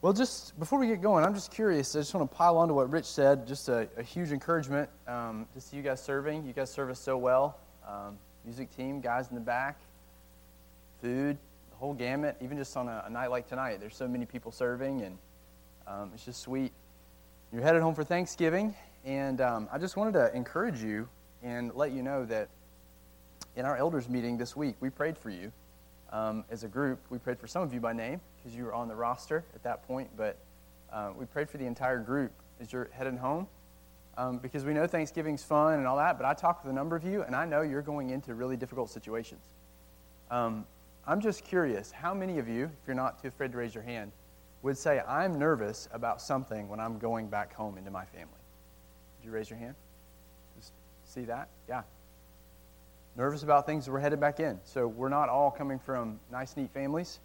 Well, just before we get going, I'm just curious. I just want to pile on to what Rich said. Just a, a huge encouragement um, to see you guys serving. You guys serve us so well. Um, music team, guys in the back, food, the whole gamut. Even just on a, a night like tonight, there's so many people serving, and um, it's just sweet. You're headed home for Thanksgiving, and um, I just wanted to encourage you and let you know that in our elders meeting this week, we prayed for you um, as a group. We prayed for some of you by name because you were on the roster at that point, but uh, we prayed for the entire group as you're heading home um, because we know Thanksgiving's fun and all that, but I talked with a number of you, and I know you're going into really difficult situations. Um, I'm just curious how many of you, if you're not too afraid to raise your hand, would say, I'm nervous about something when I'm going back home into my family? Did you raise your hand? Just see that? Yeah. Nervous about things we're headed back in. So we're not all coming from nice, neat families.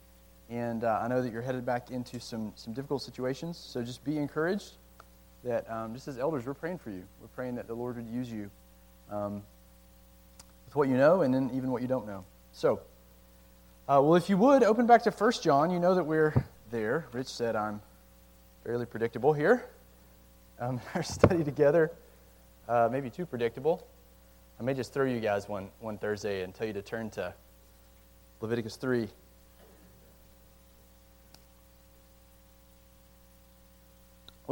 And uh, I know that you're headed back into some, some difficult situations. So just be encouraged that um, just as elders, we're praying for you. We're praying that the Lord would use you um, with what you know and then even what you don't know. So, uh, well, if you would, open back to 1 John. You know that we're there. Rich said I'm fairly predictable here. Um, our study together, uh, maybe too predictable. I may just throw you guys one, one Thursday and tell you to turn to Leviticus 3.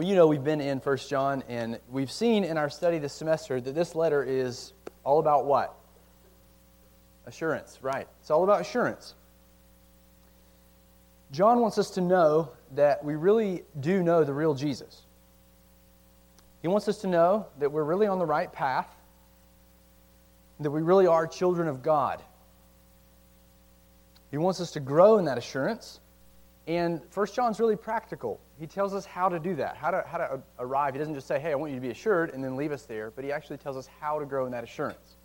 Well, you know, we've been in 1 John, and we've seen in our study this semester that this letter is all about what? Assurance, right. It's all about assurance. John wants us to know that we really do know the real Jesus. He wants us to know that we're really on the right path, that we really are children of God. He wants us to grow in that assurance. And First John's really practical. He tells us how to do that, how to, how to arrive. He doesn't just say, hey, I want you to be assured, and then leave us there, but he actually tells us how to grow in that assurance.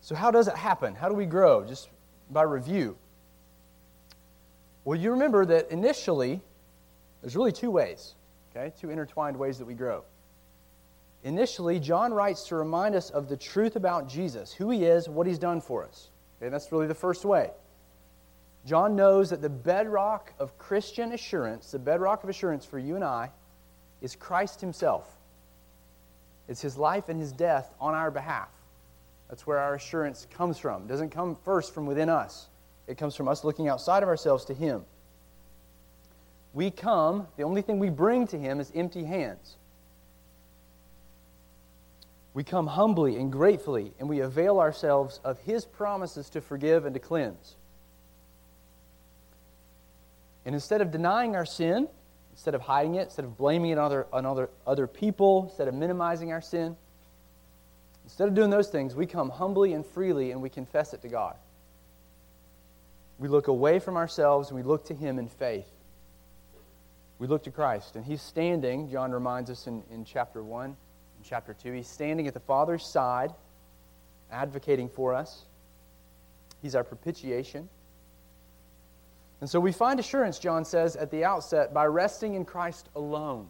So, how does it happen? How do we grow? Just by review. Well, you remember that initially, there's really two ways, okay? Two intertwined ways that we grow. Initially, John writes to remind us of the truth about Jesus, who he is, what he's done for us. Okay, that's really the first way. John knows that the bedrock of Christian assurance, the bedrock of assurance for you and I, is Christ Himself. It's His life and His death on our behalf. That's where our assurance comes from. It doesn't come first from within us, it comes from us looking outside of ourselves to Him. We come, the only thing we bring to Him is empty hands. We come humbly and gratefully, and we avail ourselves of His promises to forgive and to cleanse. And instead of denying our sin, instead of hiding it, instead of blaming it on other, on other, other people, instead of minimizing our sin, instead of doing those things, we come humbly and freely and we confess it to God. We look away from ourselves and we look to Him in faith. We look to Christ. And He's standing, John reminds us in, in chapter 1, in chapter 2, He's standing at the Father's side, advocating for us. He's our propitiation. And so we find assurance, John says at the outset, by resting in Christ alone.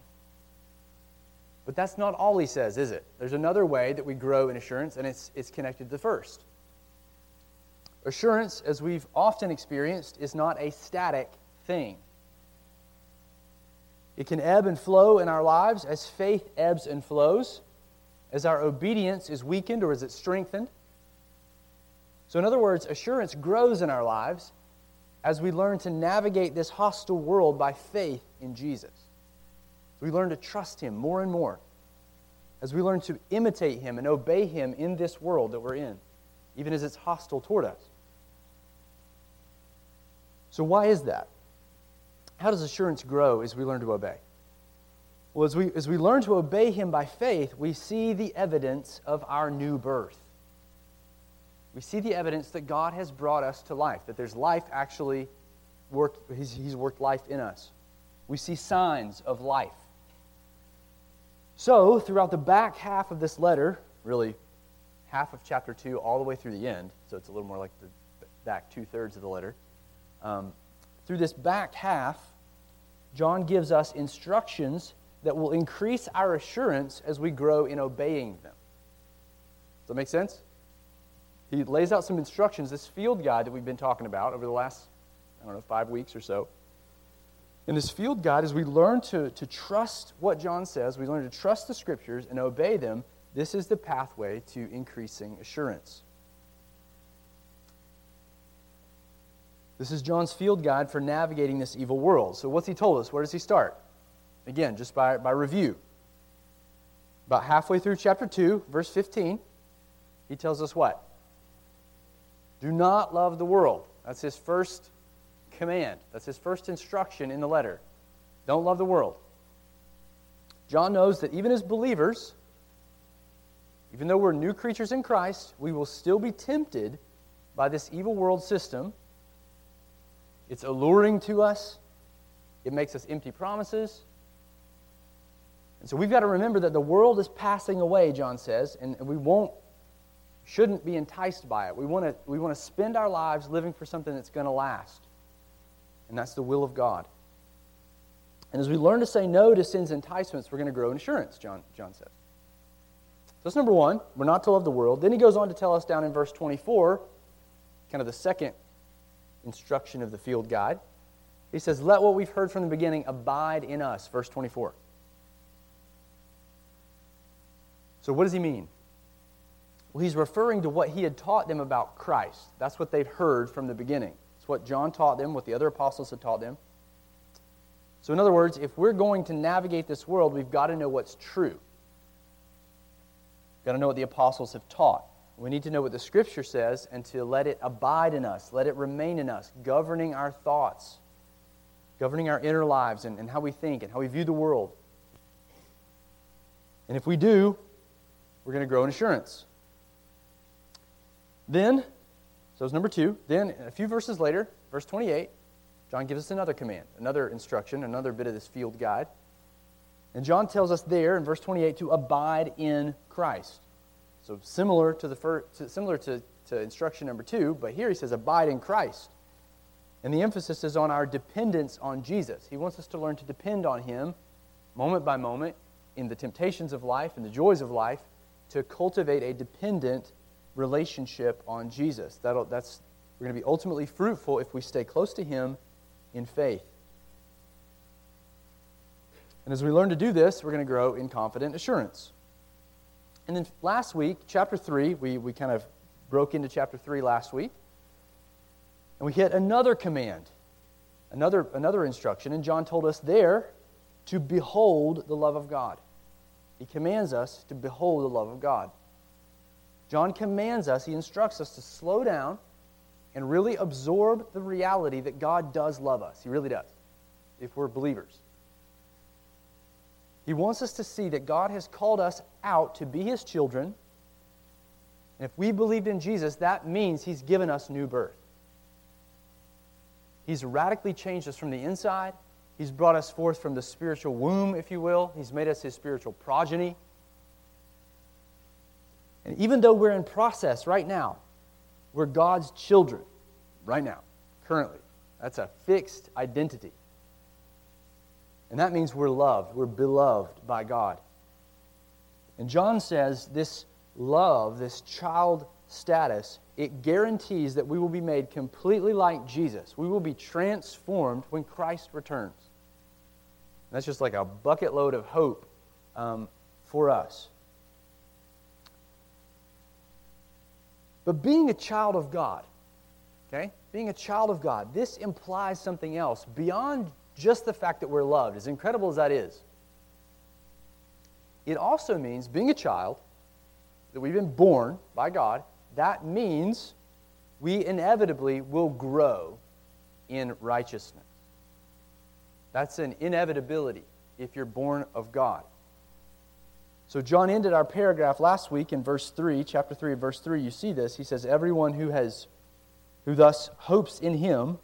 But that's not all he says, is it? There's another way that we grow in assurance, and it's, it's connected to the first. Assurance, as we've often experienced, is not a static thing. It can ebb and flow in our lives as faith ebbs and flows, as our obedience is weakened or as it's strengthened. So, in other words, assurance grows in our lives as we learn to navigate this hostile world by faith in Jesus. we learn to trust Him more and more. As we learn to imitate Him and obey Him in this world that we're in, even as it's hostile toward us. So, why is that? How does assurance grow as we learn to obey? Well, as we, as we learn to obey Him by faith, we see the evidence of our new birth we see the evidence that God has brought us to life, that there's life actually worked, he's, he's worked life in us. We see signs of life. So, throughout the back half of this letter, really half of chapter 2 all the way through the end, so it's a little more like the back two thirds of the letter, um, through this back half, John gives us instructions that will increase our assurance as we grow in obeying them. Does that make sense? He lays out some instructions, this field guide that we've been talking about over the last, I don't know, five weeks or so. in this field guide, as we learn to, to trust what John says, we learn to trust the scriptures and obey them, this is the pathway to increasing assurance. This is John's field guide for navigating this evil world. So, what's he told us? Where does he start? Again, just by, by review. About halfway through chapter 2, verse 15, he tells us what? Do not love the world. That's his first command. That's his first instruction in the letter. Don't love the world. John knows that even as believers, even though we're new creatures in Christ, we will still be tempted by this evil world system. It's alluring to us, it makes us empty promises. And so we've got to remember that the world is passing away, John says, and we won't shouldn't be enticed by it. We want to we want to spend our lives living for something that's going to last. And that's the will of God. And as we learn to say no to sin's enticements, we're going to grow in assurance, John, John says. So that's number one. We're not to love the world. Then he goes on to tell us down in verse 24, kind of the second instruction of the field guide. He says, Let what we've heard from the beginning abide in us. Verse 24. So, what does he mean? Well, he's referring to what he had taught them about Christ. That's what they've heard from the beginning. It's what John taught them, what the other apostles had taught them. So, in other words, if we're going to navigate this world, we've got to know what's true. We've got to know what the apostles have taught. We need to know what the Scripture says and to let it abide in us, let it remain in us, governing our thoughts, governing our inner lives and, and how we think and how we view the world. And if we do, we're going to grow in assurance. Then, so it's number two. Then, a few verses later, verse 28, John gives us another command, another instruction, another bit of this field guide. And John tells us there in verse 28 to abide in Christ. So similar to the first, similar to, to instruction number two, but here he says abide in Christ. And the emphasis is on our dependence on Jesus. He wants us to learn to depend on him moment by moment in the temptations of life and the joys of life to cultivate a dependent relationship on Jesus. That'll, that's, we're going to be ultimately fruitful if we stay close to Him in faith. And as we learn to do this, we're going to grow in confident assurance. And then last week, chapter 3, we, we kind of broke into chapter 3 last week. And we hit another command, another, another instruction. And John told us there to behold the love of God. He commands us to behold the love of God. John commands us, he instructs us to slow down and really absorb the reality that God does love us. He really does, if we're believers. He wants us to see that God has called us out to be his children. And if we believed in Jesus, that means he's given us new birth. He's radically changed us from the inside. He's brought us forth from the spiritual womb, if you will. He's made us his spiritual progeny. And even though we're in process right now, we're God's children right now, currently. That's a fixed identity. And that means we're loved, we're beloved by God. And John says this love, this child status, it guarantees that we will be made completely like Jesus. We will be transformed when Christ returns. And that's just like a bucket load of hope um, for us. But being a child of God, okay, being a child of God, this implies something else beyond just the fact that we're loved, as incredible as that is. It also means being a child, that we've been born by God, that means we inevitably will grow in righteousness. That's an inevitability if you're born of God. So John ended our paragraph last week in verse 3, chapter 3, verse 3. You see this. He says, Everyone who has who thus hopes in him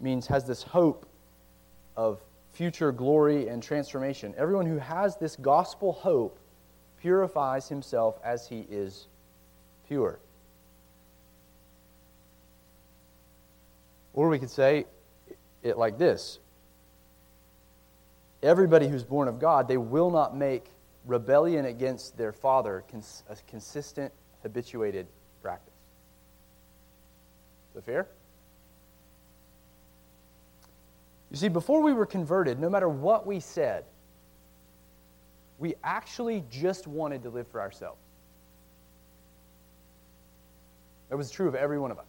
means has this hope of future glory and transformation. Everyone who has this gospel hope purifies himself as he is pure. Or we could say it like this Everybody who's born of God, they will not make rebellion against their father a consistent, habituated practice. That fair? You see, before we were converted, no matter what we said, we actually just wanted to live for ourselves. That was true of every one of us.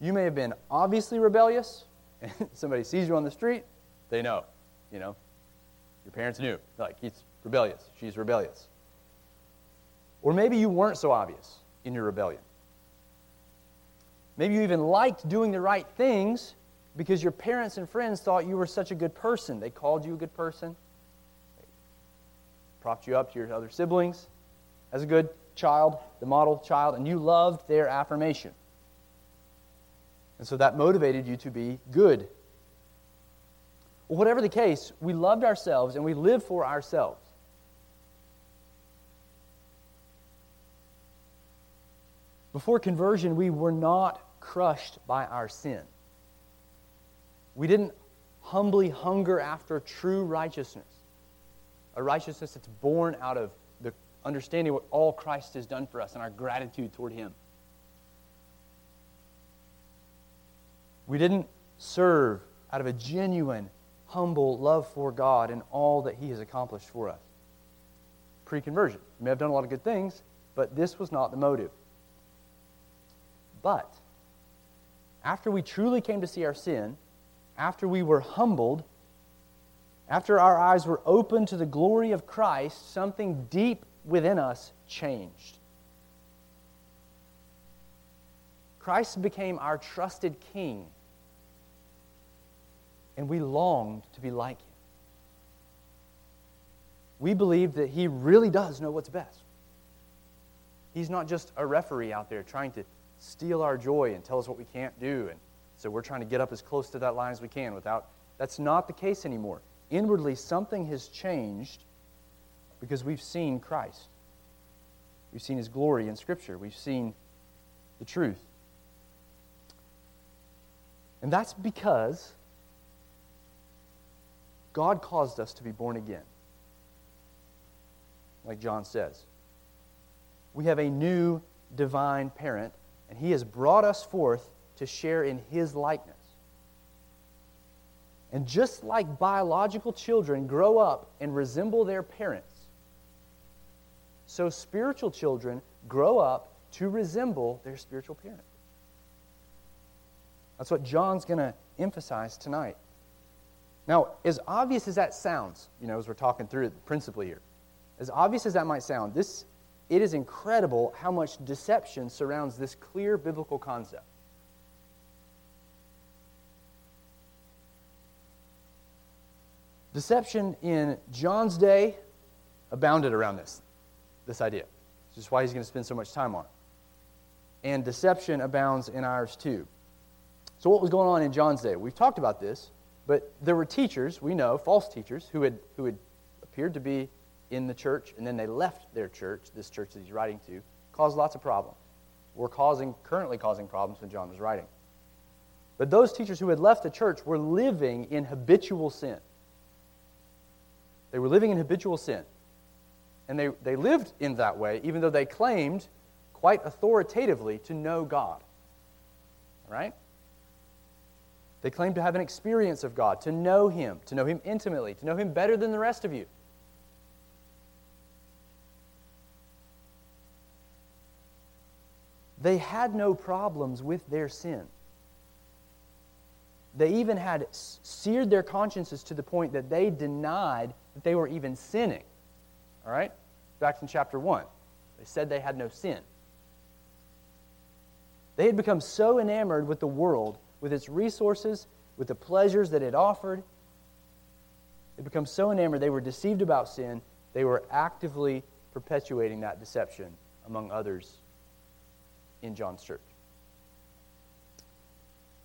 You may have been obviously rebellious. And somebody sees you on the street, they know. You know, your parents knew. Like, he's rebellious. She's rebellious. Or maybe you weren't so obvious in your rebellion. Maybe you even liked doing the right things because your parents and friends thought you were such a good person. They called you a good person, they propped you up to your other siblings as a good child, the model child, and you loved their affirmation. And so that motivated you to be good. Whatever the case, we loved ourselves and we lived for ourselves. Before conversion, we were not crushed by our sin. We didn't humbly hunger after true righteousness, a righteousness that's born out of the understanding what all Christ has done for us and our gratitude toward Him. We didn't serve out of a genuine, humble love for God and all that He has accomplished for us. Pre conversion. We may have done a lot of good things, but this was not the motive. But after we truly came to see our sin, after we were humbled, after our eyes were opened to the glory of Christ, something deep within us changed. Christ became our trusted king, and we longed to be like him. We believed that he really does know what's best. He's not just a referee out there trying to steal our joy and tell us what we can't do. And so we're trying to get up as close to that line as we can without. That's not the case anymore. Inwardly, something has changed because we've seen Christ. We've seen his glory in Scripture. We've seen the truth. And that's because God caused us to be born again. Like John says. We have a new divine parent and he has brought us forth to share in his likeness. And just like biological children grow up and resemble their parents, so spiritual children grow up to resemble their spiritual parent. That's what John's going to emphasize tonight. Now, as obvious as that sounds, you know, as we're talking through it principally here, as obvious as that might sound, this it is incredible how much deception surrounds this clear biblical concept. Deception in John's day abounded around this, this idea. This is why he's going to spend so much time on it. And deception abounds in ours too. So, what was going on in John's day? We've talked about this, but there were teachers, we know, false teachers, who had, who had appeared to be in the church, and then they left their church, this church that he's writing to, caused lots of problems. Were causing, currently causing problems when John was writing. But those teachers who had left the church were living in habitual sin. They were living in habitual sin. And they, they lived in that way, even though they claimed quite authoritatively to know God. Right? They claim to have an experience of God, to know Him, to know Him intimately, to know Him better than the rest of you. They had no problems with their sin. They even had seared their consciences to the point that they denied that they were even sinning. All right? Back in chapter 1. They said they had no sin. They had become so enamored with the world, with its resources, with the pleasures that it offered. They become so enamored they were deceived about sin, they were actively perpetuating that deception among others in John's church.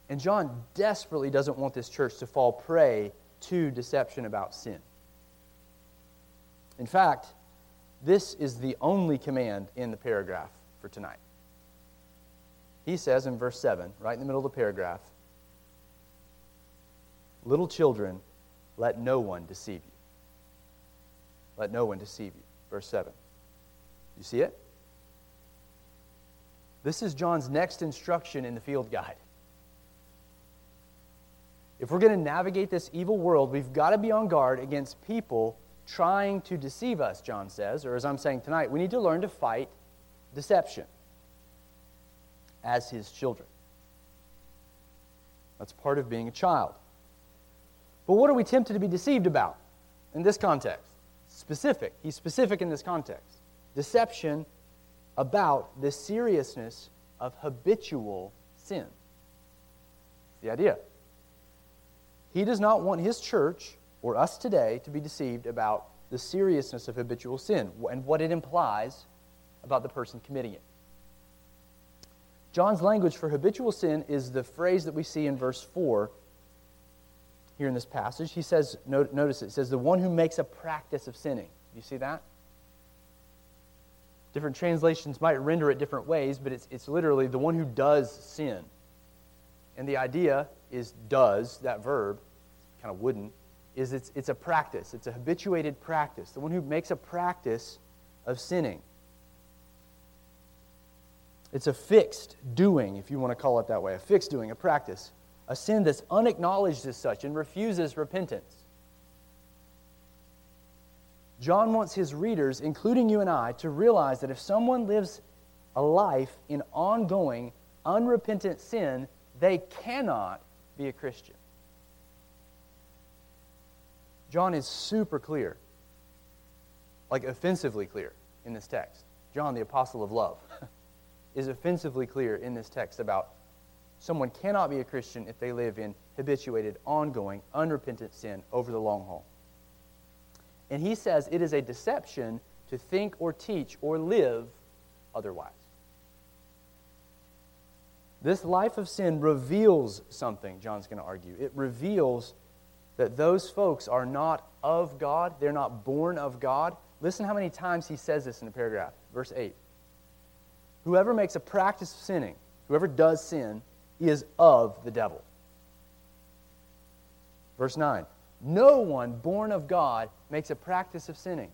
And John desperately doesn't want this church to fall prey to deception about sin. In fact, this is the only command in the paragraph for tonight. He says in verse 7, right in the middle of the paragraph, Little children, let no one deceive you. Let no one deceive you. Verse 7. You see it? This is John's next instruction in the field guide. If we're going to navigate this evil world, we've got to be on guard against people trying to deceive us, John says, or as I'm saying tonight, we need to learn to fight deception as his children. That's part of being a child. But what are we tempted to be deceived about in this context? Specific. He's specific in this context. Deception about the seriousness of habitual sin. the idea. He does not want his church or us today to be deceived about the seriousness of habitual sin and what it implies about the person committing it. John's language for habitual sin is the phrase that we see in verse 4 here in this passage. He says, notice it, it says, the one who makes a practice of sinning. You see that? Different translations might render it different ways, but it's, it's literally the one who does sin. And the idea is does, that verb, kind of wooden, is it's, it's a practice. It's a habituated practice. The one who makes a practice of sinning. It's a fixed doing, if you want to call it that way, a fixed doing, a practice, a sin that's unacknowledged as such and refuses repentance. John wants his readers, including you and I, to realize that if someone lives a life in ongoing, unrepentant sin, they cannot be a Christian. John is super clear, like offensively clear in this text. John, the apostle of love. is offensively clear in this text about someone cannot be a Christian if they live in habituated, ongoing, unrepentant sin over the long haul. And he says it is a deception to think or teach or live otherwise. This life of sin reveals something, John's going to argue. It reveals that those folks are not of God, they're not born of God. Listen how many times he says this in the paragraph. Verse 8. Whoever makes a practice of sinning, whoever does sin, is of the devil. Verse 9 No one born of God makes a practice of sinning.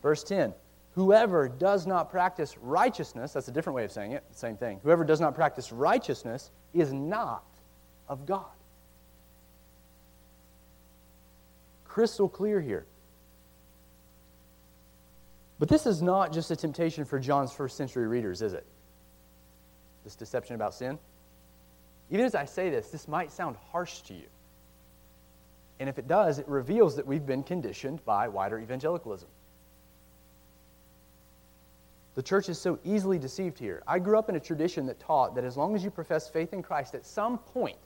Verse 10 Whoever does not practice righteousness, that's a different way of saying it, same thing. Whoever does not practice righteousness is not of God. Crystal clear here. But this is not just a temptation for John's first century readers, is it? This deception about sin? Even as I say this, this might sound harsh to you. And if it does, it reveals that we've been conditioned by wider evangelicalism. The church is so easily deceived here. I grew up in a tradition that taught that as long as you profess faith in Christ, at some point,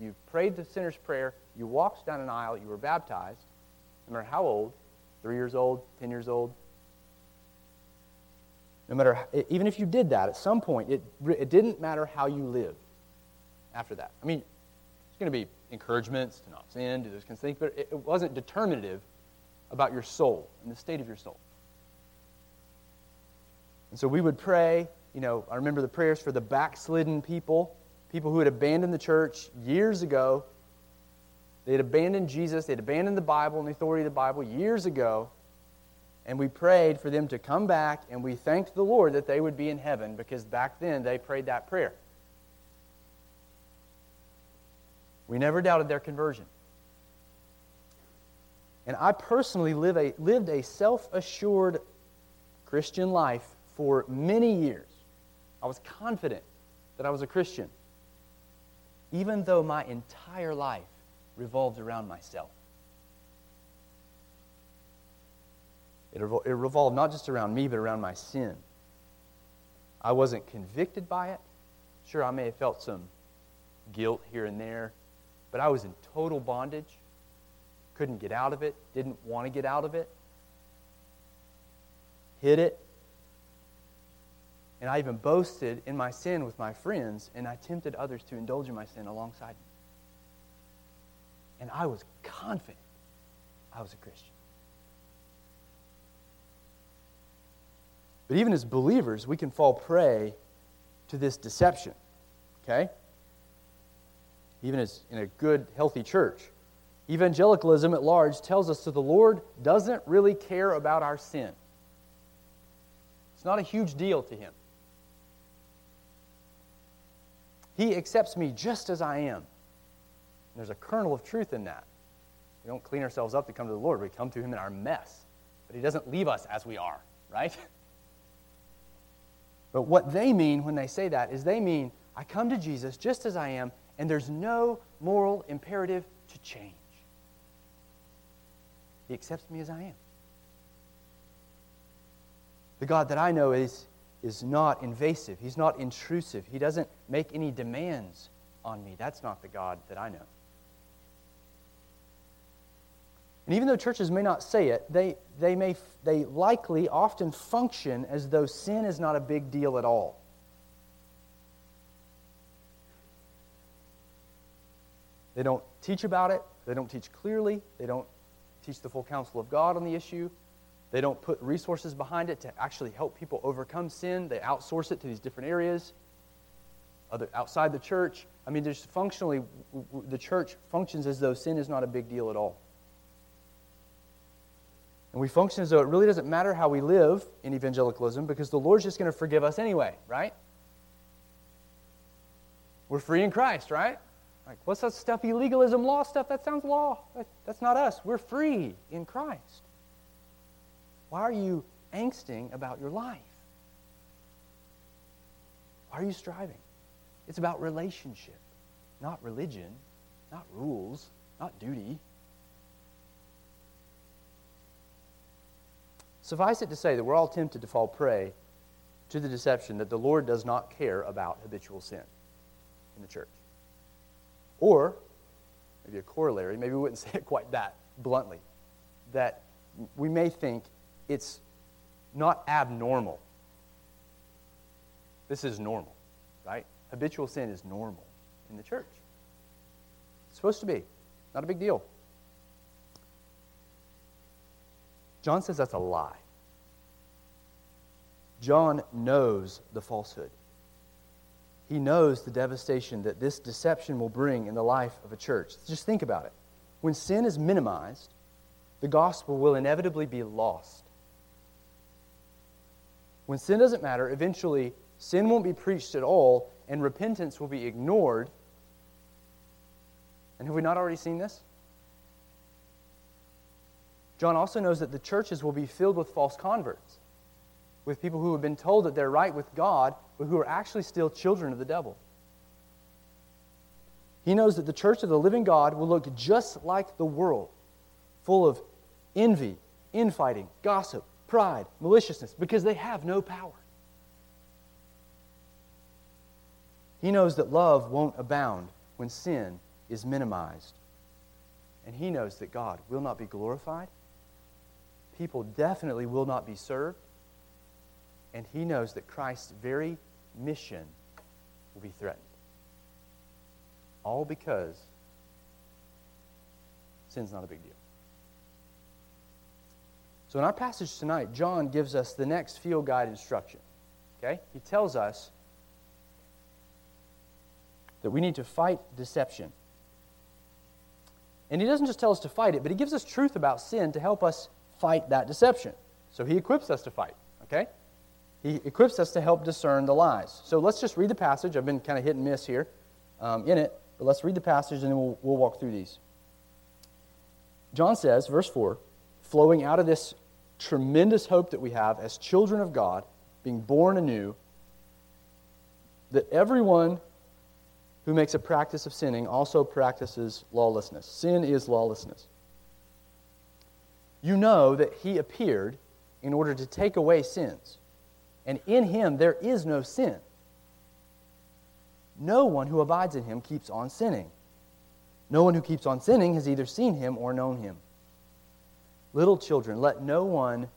you prayed the sinner's prayer, you walked down an aisle, you were baptized, no matter how old, three years old, 10 years old. No matter, even if you did that, at some point, it, it didn't matter how you lived after that. I mean, it's going to be encouragements to not sin, do those kinds of things, but it, it wasn't determinative about your soul and the state of your soul. And so we would pray, you know, I remember the prayers for the backslidden people, people who had abandoned the church years ago, they had abandoned Jesus, they had abandoned the Bible and the authority of the Bible years ago. And we prayed for them to come back, and we thanked the Lord that they would be in heaven because back then they prayed that prayer. We never doubted their conversion. And I personally live a, lived a self assured Christian life for many years. I was confident that I was a Christian, even though my entire life revolved around myself. It, revol- it revolved not just around me, but around my sin. I wasn't convicted by it. Sure, I may have felt some guilt here and there, but I was in total bondage. Couldn't get out of it, didn't want to get out of it. Hid it. And I even boasted in my sin with my friends, and I tempted others to indulge in my sin alongside me. And I was confident I was a Christian. But even as believers, we can fall prey to this deception. Okay? Even as in a good, healthy church. Evangelicalism at large tells us that the Lord doesn't really care about our sin. It's not a huge deal to him. He accepts me just as I am. There's a kernel of truth in that. We don't clean ourselves up to come to the Lord, we come to Him in our mess. But He doesn't leave us as we are, right? But what they mean when they say that is they mean, I come to Jesus just as I am, and there's no moral imperative to change. He accepts me as I am. The God that I know is, is not invasive, He's not intrusive, He doesn't make any demands on me. That's not the God that I know. And even though churches may not say it, they, they, may, they likely often function as though sin is not a big deal at all. They don't teach about it, they don't teach clearly, they don't teach the full counsel of God on the issue. They don't put resources behind it to actually help people overcome sin. They outsource it to these different areas, other, outside the church. I mean, just functionally, the church functions as though sin is not a big deal at all. And we function as though it really doesn't matter how we live in evangelicalism because the Lord's just going to forgive us anyway, right? We're free in Christ, right? Like, what's that stuffy legalism law stuff? That sounds law. that's not us. We're free in Christ. Why are you angsting about your life? Why are you striving? It's about relationship, not religion, not rules, not duty. Suffice it to say that we're all tempted to fall prey to the deception that the Lord does not care about habitual sin in the church. Or, maybe a corollary, maybe we wouldn't say it quite that bluntly, that we may think it's not abnormal. This is normal, right? Habitual sin is normal in the church. It's supposed to be, not a big deal. John says that's a lie. John knows the falsehood. He knows the devastation that this deception will bring in the life of a church. Just think about it. When sin is minimized, the gospel will inevitably be lost. When sin doesn't matter, eventually sin won't be preached at all and repentance will be ignored. And have we not already seen this? John also knows that the churches will be filled with false converts with people who have been told that they're right with God, but who are actually still children of the devil. He knows that the church of the living God will look just like the world, full of envy, infighting, gossip, pride, maliciousness, because they have no power. He knows that love won't abound when sin is minimized. And he knows that God will not be glorified. People definitely will not be served and he knows that Christ's very mission will be threatened. All because sin's not a big deal. So, in our passage tonight, John gives us the next field guide instruction. Okay? He tells us that we need to fight deception. And he doesn't just tell us to fight it, but he gives us truth about sin to help us fight that deception. So he equips us to fight. Okay? He equips us to help discern the lies. So let's just read the passage. I've been kind of hit and miss here um, in it, but let's read the passage and then we'll, we'll walk through these. John says, verse 4, flowing out of this tremendous hope that we have as children of God, being born anew, that everyone who makes a practice of sinning also practices lawlessness. Sin is lawlessness. You know that he appeared in order to take away sins and in him there is no sin. No one who abides in him keeps on sinning. No one who keeps on sinning has either seen him or known him. Little children, let no one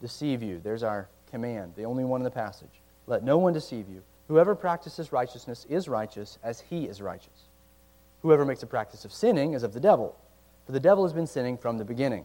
deceive you. There's our command, the only one in the passage. Let no one deceive you. Whoever practices righteousness is righteous as he is righteous. Whoever makes a practice of sinning is of the devil, for the devil has been sinning from the beginning.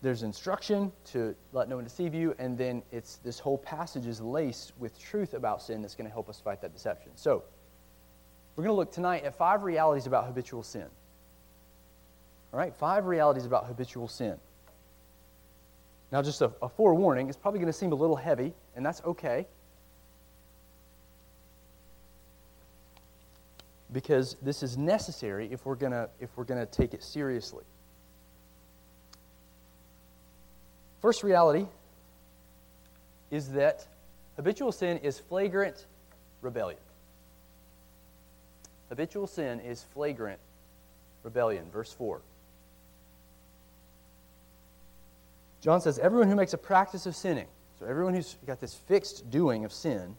there's instruction to let no one deceive you, and then it's this whole passage is laced with truth about sin that's going to help us fight that deception. So, we're going to look tonight at five realities about habitual sin. All right, five realities about habitual sin. Now, just a, a forewarning, it's probably going to seem a little heavy, and that's okay. Because this is necessary if we're going to if we're going to take it seriously. First reality is that habitual sin is flagrant rebellion. Habitual sin is flagrant rebellion. Verse 4. John says, Everyone who makes a practice of sinning, so everyone who's got this fixed doing of sin,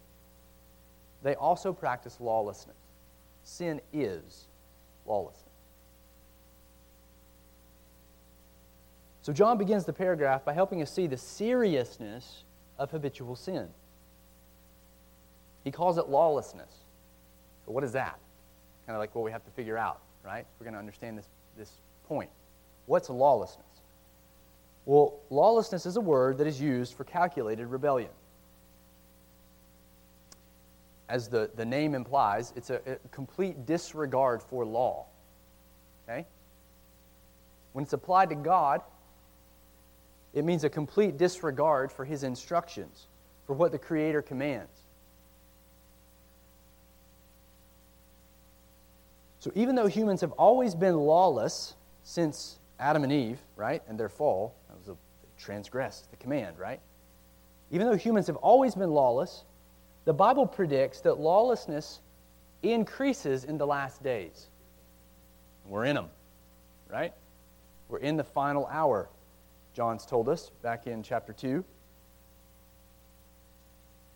they also practice lawlessness. Sin is lawlessness. So John begins the paragraph by helping us see the seriousness of habitual sin. He calls it lawlessness. But what is that? Kind of like what we have to figure out, right? We're going to understand this, this point. What's lawlessness? Well, lawlessness is a word that is used for calculated rebellion. As the, the name implies, it's a, a complete disregard for law. Okay? When it's applied to God, it means a complete disregard for his instructions, for what the Creator commands. So, even though humans have always been lawless since Adam and Eve, right, and their fall, that was a, they transgressed the command, right? Even though humans have always been lawless, the Bible predicts that lawlessness increases in the last days. We're in them, right? We're in the final hour. John's told us back in chapter 2.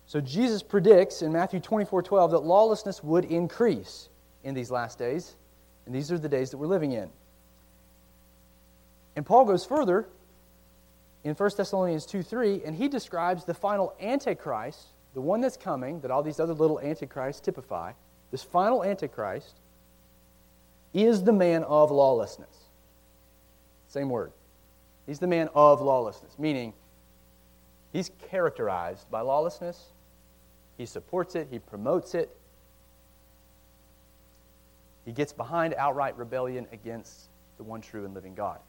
So Jesus predicts in Matthew 24 12 that lawlessness would increase in these last days, and these are the days that we're living in. And Paul goes further in 1 Thessalonians 2 3, and he describes the final Antichrist, the one that's coming, that all these other little Antichrists typify. This final Antichrist is the man of lawlessness. Same word. He's the man of lawlessness, meaning he's characterized by lawlessness. He supports it, he promotes it. He gets behind outright rebellion against the one true and living God.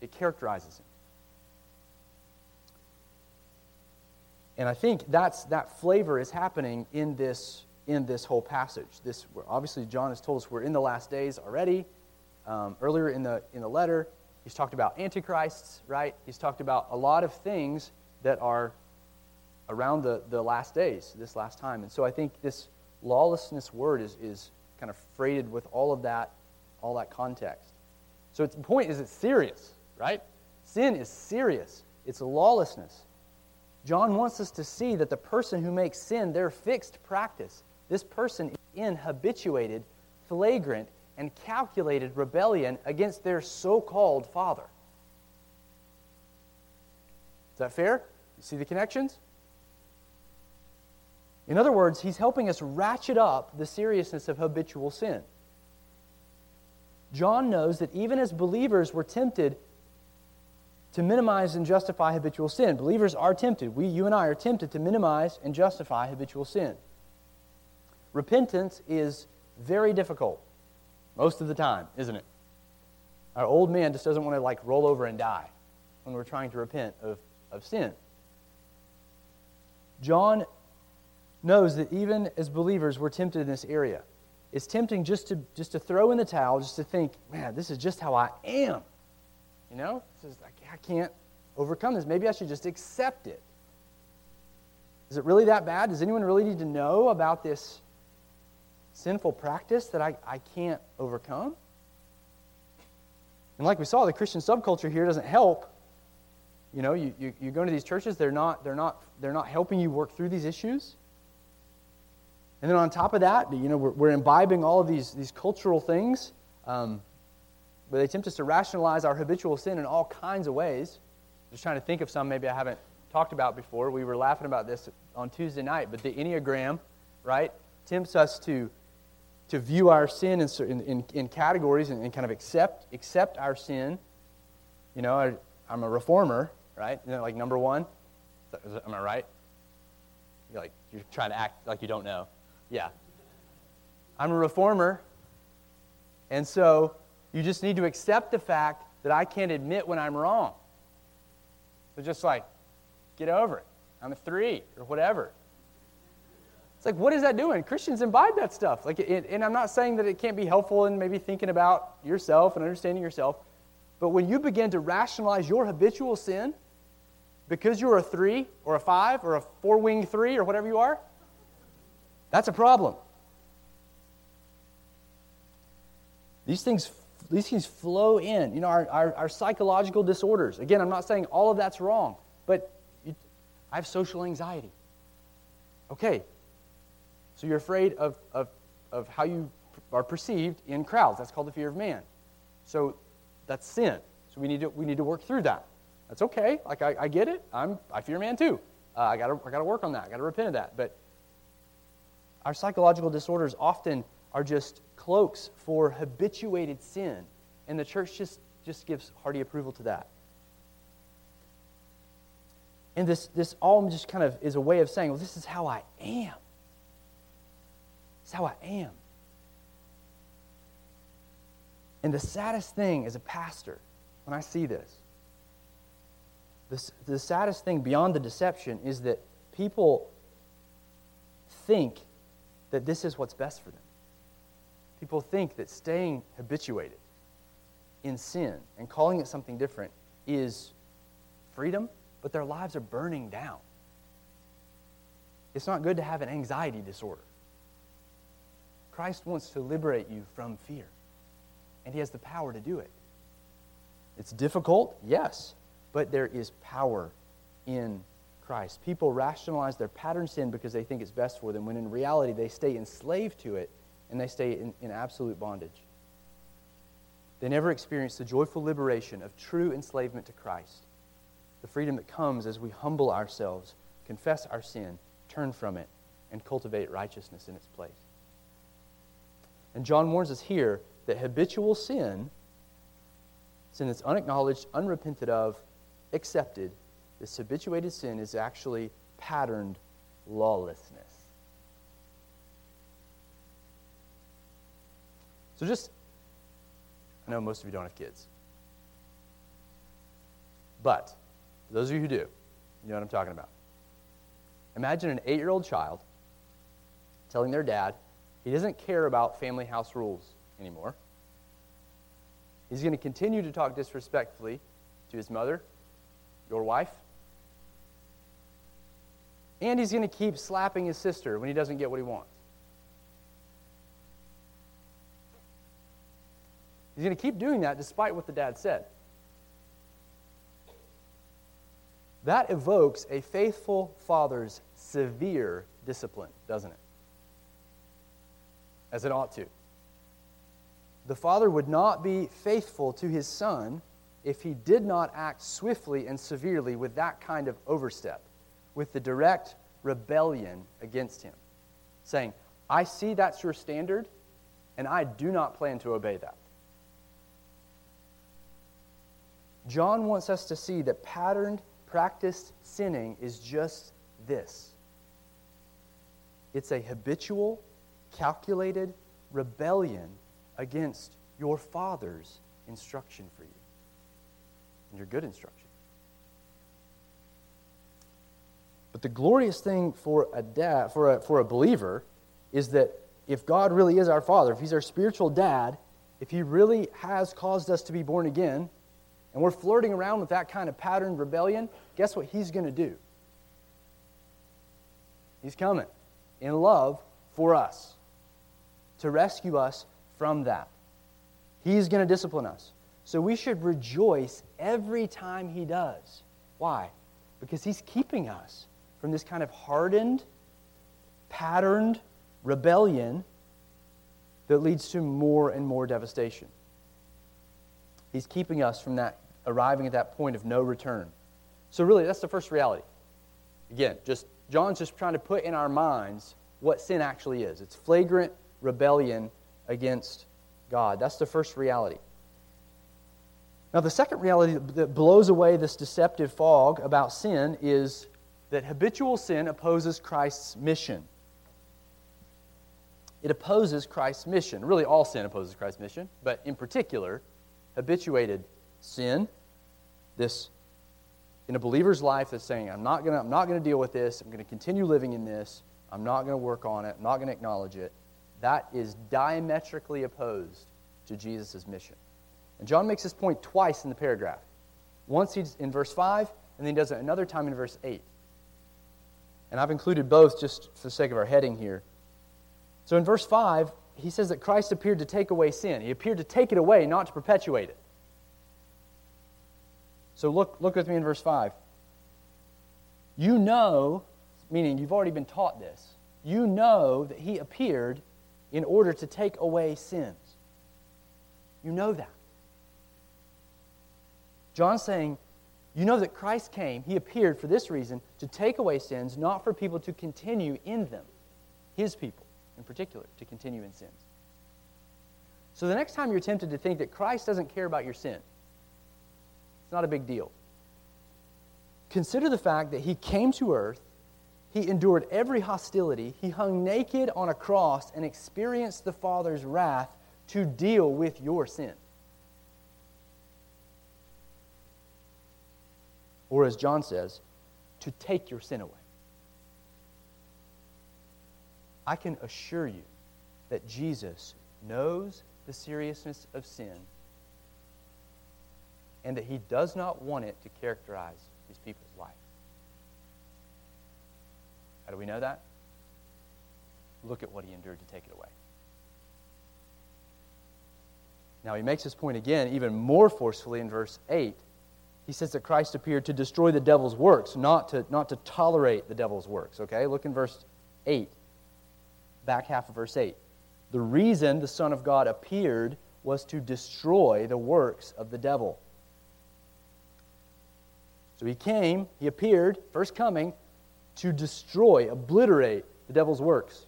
It characterizes him. And I think that's, that flavor is happening in this, in this whole passage. This, obviously, John has told us we're in the last days already. Um, earlier in the, in the letter, He's talked about antichrists, right? He's talked about a lot of things that are around the, the last days, this last time. And so I think this lawlessness word is, is kind of freighted with all of that, all that context. So the point is it's serious, right? Sin is serious. It's lawlessness. John wants us to see that the person who makes sin their fixed practice, this person is in habituated, flagrant, and calculated rebellion against their so called father. Is that fair? You see the connections? In other words, he's helping us ratchet up the seriousness of habitual sin. John knows that even as believers we're tempted to minimize and justify habitual sin. Believers are tempted. We, you and I, are tempted to minimize and justify habitual sin. Repentance is very difficult most of the time, isn't it? Our old man just doesn't want to like roll over and die when we're trying to repent of, of sin. John knows that even as believers, we're tempted in this area. It's tempting just to, just to throw in the towel, just to think, man, this is just how I am. You know? this Just, I can't overcome this. Maybe I should just accept it. Is it really that bad? Does anyone really need to know about this sinful practice that I, I can't overcome? And like we saw, the Christian subculture here doesn't help. You know, you, you, you go into these churches, they're not, they're, not, they're not helping you work through these issues. And then on top of that, you know, we're, we're imbibing all of these, these cultural things um, where they tempt us to rationalize our habitual sin in all kinds of ways. Just trying to think of some maybe I haven't talked about before. We were laughing about this on Tuesday night, but the Enneagram, right? tempts us to, to view our sin in, in, in, categories and, and, kind of accept, accept our sin. You know, I, am a reformer, right? Isn't that like number one? Am I right? You're like, you're trying to act like you don't know. Yeah. I'm a reformer. And so you just need to accept the fact that I can't admit when I'm wrong. So just like, get over it. I'm a three or whatever. Like, what is that doing? Christians imbibe that stuff. Like, it, and I'm not saying that it can't be helpful in maybe thinking about yourself and understanding yourself, but when you begin to rationalize your habitual sin because you're a three or a five or a four wing three or whatever you are, that's a problem. These things, these things flow in. You know, our, our, our psychological disorders. Again, I'm not saying all of that's wrong, but you, I have social anxiety. Okay, so you're afraid of, of, of how you are perceived in crowds. That's called the fear of man. So that's sin. So we need to, we need to work through that. That's okay. Like, I, I get it. I'm, I fear man too. Uh, I got I to work on that. I got to repent of that. But our psychological disorders often are just cloaks for habituated sin. And the church just, just gives hearty approval to that. And this, this all just kind of is a way of saying, well, this is how I am. Is how I am. And the saddest thing as a pastor, when I see this, the, the saddest thing beyond the deception is that people think that this is what's best for them. People think that staying habituated in sin and calling it something different is freedom, but their lives are burning down. It's not good to have an anxiety disorder. Christ wants to liberate you from fear, and He has the power to do it. It's difficult, yes, but there is power in Christ. People rationalize their pattern sin because they think it's best for them, when in reality they stay enslaved to it and they stay in, in absolute bondage. They never experience the joyful liberation of true enslavement to Christ, the freedom that comes as we humble ourselves, confess our sin, turn from it, and cultivate righteousness in its place. And John warns us here that habitual sin, sin that's unacknowledged, unrepented of, accepted, this habituated sin is actually patterned lawlessness. So just, I know most of you don't have kids. But, those of you who do, you know what I'm talking about. Imagine an eight year old child telling their dad he doesn't care about family house rules anymore. He's going to continue to talk disrespectfully to his mother, your wife, and he's going to keep slapping his sister when he doesn't get what he wants. He's going to keep doing that despite what the dad said. That evokes a faithful father's severe discipline, doesn't it? As it ought to. The father would not be faithful to his son if he did not act swiftly and severely with that kind of overstep, with the direct rebellion against him, saying, I see that's your standard, and I do not plan to obey that. John wants us to see that patterned, practiced sinning is just this it's a habitual, calculated rebellion against your Father's instruction for you and your good instruction. But the glorious thing for a dad, for a, for a believer, is that if God really is our Father, if He's our spiritual dad, if He really has caused us to be born again, and we're flirting around with that kind of patterned rebellion, guess what he's going to do? He's coming in love for us to rescue us from that. He's going to discipline us. So we should rejoice every time he does. Why? Because he's keeping us from this kind of hardened, patterned rebellion that leads to more and more devastation. He's keeping us from that arriving at that point of no return. So, really, that's the first reality. Again, just John's just trying to put in our minds what sin actually is it's flagrant rebellion against God. That's the first reality. Now, the second reality that blows away this deceptive fog about sin is that habitual sin opposes Christ's mission. It opposes Christ's mission. Really, all sin opposes Christ's mission, but in particular, habituated sin, this in a believer's life that's saying, I'm not going to deal with this, I'm going to continue living in this, I'm not going to work on it, I'm not going to acknowledge it, that is diametrically opposed to Jesus' mission. And John makes this point twice in the paragraph. Once he's in verse 5, and then he does it another time in verse 8. And I've included both just for the sake of our heading here. So in verse 5, he says that Christ appeared to take away sin. He appeared to take it away, not to perpetuate it. So look, look with me in verse 5. You know, meaning you've already been taught this, you know that he appeared in order to take away sins. You know that. John's saying, you know that Christ came, he appeared for this reason, to take away sins, not for people to continue in them, his people in particular, to continue in sins. So the next time you're tempted to think that Christ doesn't care about your sin, it's not a big deal. Consider the fact that he came to earth, he endured every hostility, he hung naked on a cross and experienced the Father's wrath to deal with your sin. Or as John says, to take your sin away. I can assure you that Jesus knows the seriousness of sin and that he does not want it to characterize his people's life. How do we know that? Look at what he endured to take it away. Now, he makes this point again even more forcefully in verse 8. He says that Christ appeared to destroy the devil's works, not to, not to tolerate the devil's works. Okay? Look in verse 8, back half of verse 8. The reason the Son of God appeared was to destroy the works of the devil. So he came, he appeared, first coming, to destroy, obliterate the devil's works.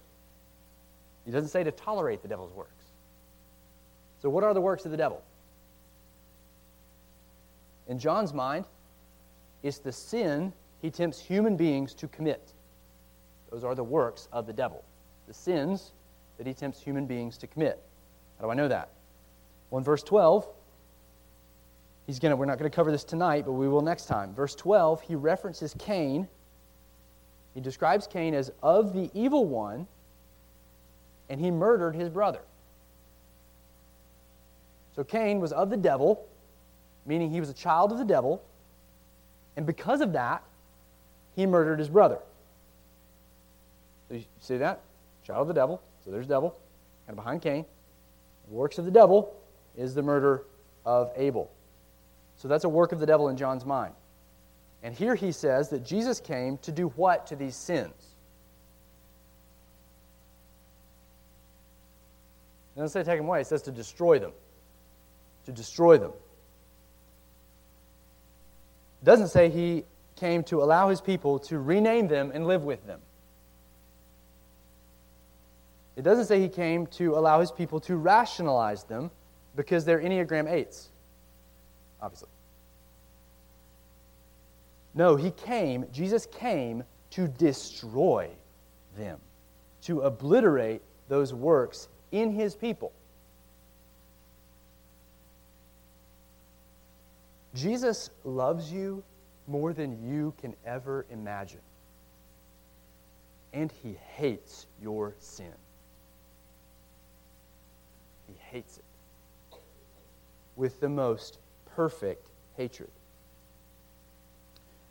He doesn't say to tolerate the devil's works. So, what are the works of the devil? In John's mind, it's the sin he tempts human beings to commit. Those are the works of the devil. The sins that he tempts human beings to commit. How do I know that? Well, in verse 12, he's gonna, we're not going to cover this tonight, but we will next time. Verse 12, he references Cain. He describes Cain as of the evil one, and he murdered his brother. So Cain was of the devil, meaning he was a child of the devil, and because of that, he murdered his brother. So you see that? Child of the devil. So there's devil, kind of behind Cain. The works of the devil is the murder of Abel. So that's a work of the devil in John's mind. And here he says that Jesus came to do what to these sins? It doesn't say take them away, it says to destroy them. To destroy them. It doesn't say he came to allow his people to rename them and live with them. It doesn't say he came to allow his people to rationalize them because they're Enneagram 8s obviously. No, he came, Jesus came to destroy them, to obliterate those works in his people. Jesus loves you more than you can ever imagine. And he hates your sin. He hates it with the most perfect hatred.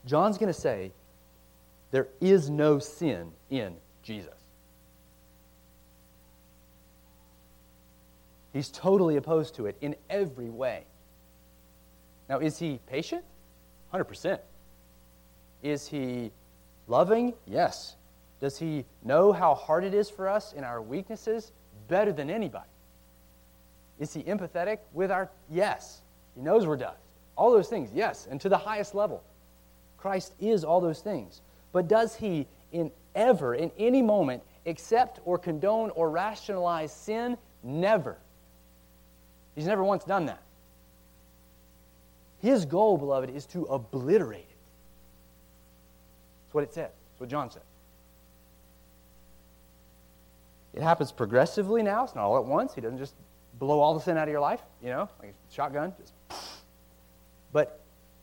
John's going to say there is no sin in Jesus. He's totally opposed to it in every way. Now, is he patient? 100%. Is he loving? Yes. Does he know how hard it is for us in our weaknesses? Better than anybody. Is he empathetic with our? Yes. He knows we're dust. All those things, yes, and to the highest level. Christ is all those things. But does he in ever, in any moment, accept or condone or rationalize sin? Never. He's never once done that. His goal, beloved, is to obliterate it. That's what it said. That's what John said. It happens progressively now. It's not all at once. He doesn't just blow all the sin out of your life, you know, like a shotgun. Just. But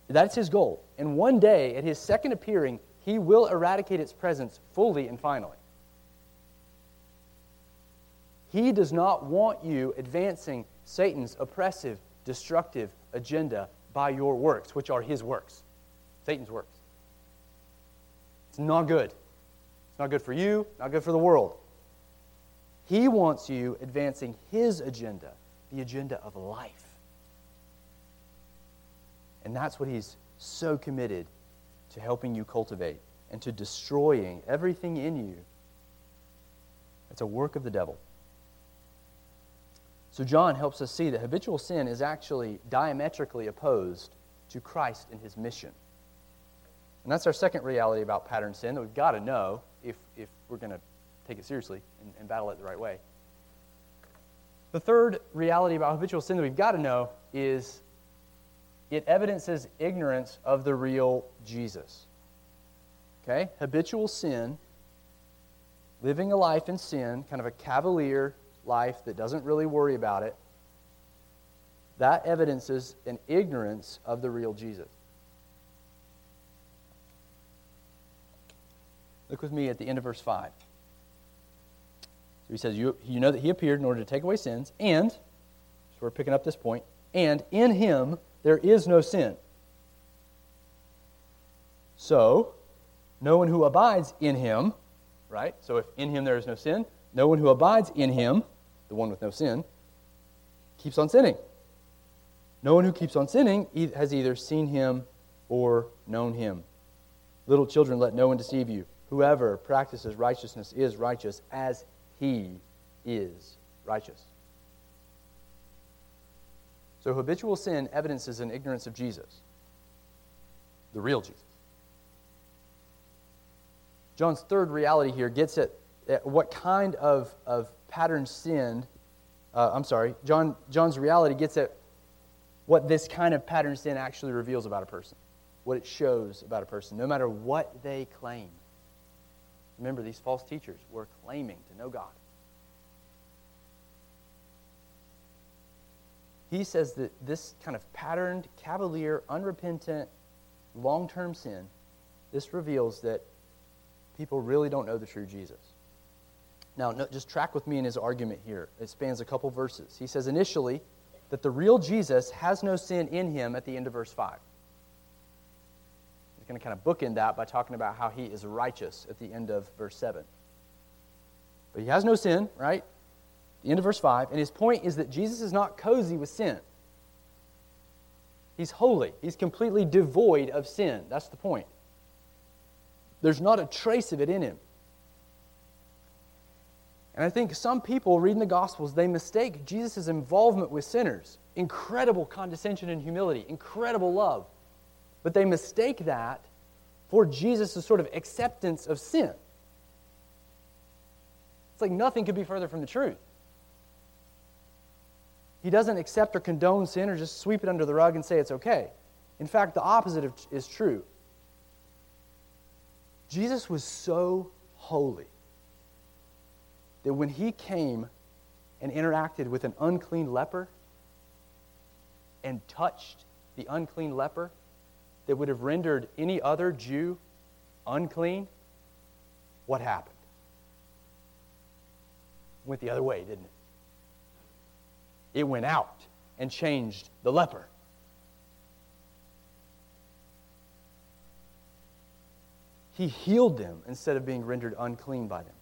that's his goal. And one day, at his second appearing, he will eradicate its presence fully and finally. He does not want you advancing Satan's oppressive, destructive agenda by your works, which are his works, Satan's works. It's not good. It's not good for you, not good for the world. He wants you advancing his agenda, the agenda of life. And that's what he's so committed to helping you cultivate and to destroying everything in you. It's a work of the devil. So, John helps us see that habitual sin is actually diametrically opposed to Christ and his mission. And that's our second reality about pattern sin that we've got to know if, if we're going to take it seriously and, and battle it the right way. The third reality about habitual sin that we've got to know is it evidences ignorance of the real Jesus. Okay? Habitual sin, living a life in sin, kind of a cavalier life that doesn't really worry about it, that evidences an ignorance of the real Jesus. Look with me at the end of verse 5. So he says, you, you know that he appeared in order to take away sins, and, so we're picking up this point, and in him there is no sin. So, no one who abides in him, right? So if in him there is no sin, no one who abides in him, the one with no sin, keeps on sinning. No one who keeps on sinning has either seen him or known him. Little children, let no one deceive you. Whoever practices righteousness is righteous as he is righteous. So habitual sin evidences an ignorance of Jesus, the real Jesus. John's third reality here gets at, at what kind of, of pattern sin, uh, I'm sorry, John, John's reality gets at what this kind of pattern sin actually reveals about a person, what it shows about a person, no matter what they claim. Remember, these false teachers were claiming to know God. He says that this kind of patterned, cavalier, unrepentant, long term sin, this reveals that people really don't know the true Jesus. Now, no, just track with me in his argument here. It spans a couple verses. He says initially that the real Jesus has no sin in him at the end of verse 5 He's going to kind of bookend that by talking about how he is righteous at the end of verse 7. But he has no sin, right? The end of verse 5. And his point is that Jesus is not cozy with sin. He's holy, he's completely devoid of sin. That's the point. There's not a trace of it in him. And I think some people reading the Gospels, they mistake Jesus' involvement with sinners. Incredible condescension and humility, incredible love. But they mistake that for Jesus' sort of acceptance of sin. It's like nothing could be further from the truth. He doesn't accept or condone sin or just sweep it under the rug and say it's okay. In fact, the opposite is true. Jesus was so holy that when he came and interacted with an unclean leper and touched the unclean leper, that would have rendered any other Jew unclean, what happened? Went the other way, didn't it? It went out and changed the leper. He healed them instead of being rendered unclean by them.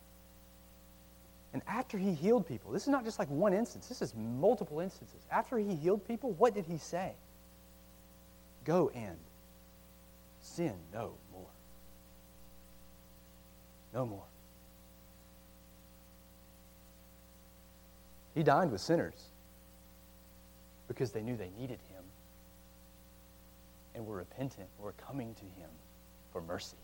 And after he healed people, this is not just like one instance, this is multiple instances. After he healed people, what did he say? Go and sin no more. No more. He dined with sinners because they knew they needed him and were repentant, were coming to him for mercy.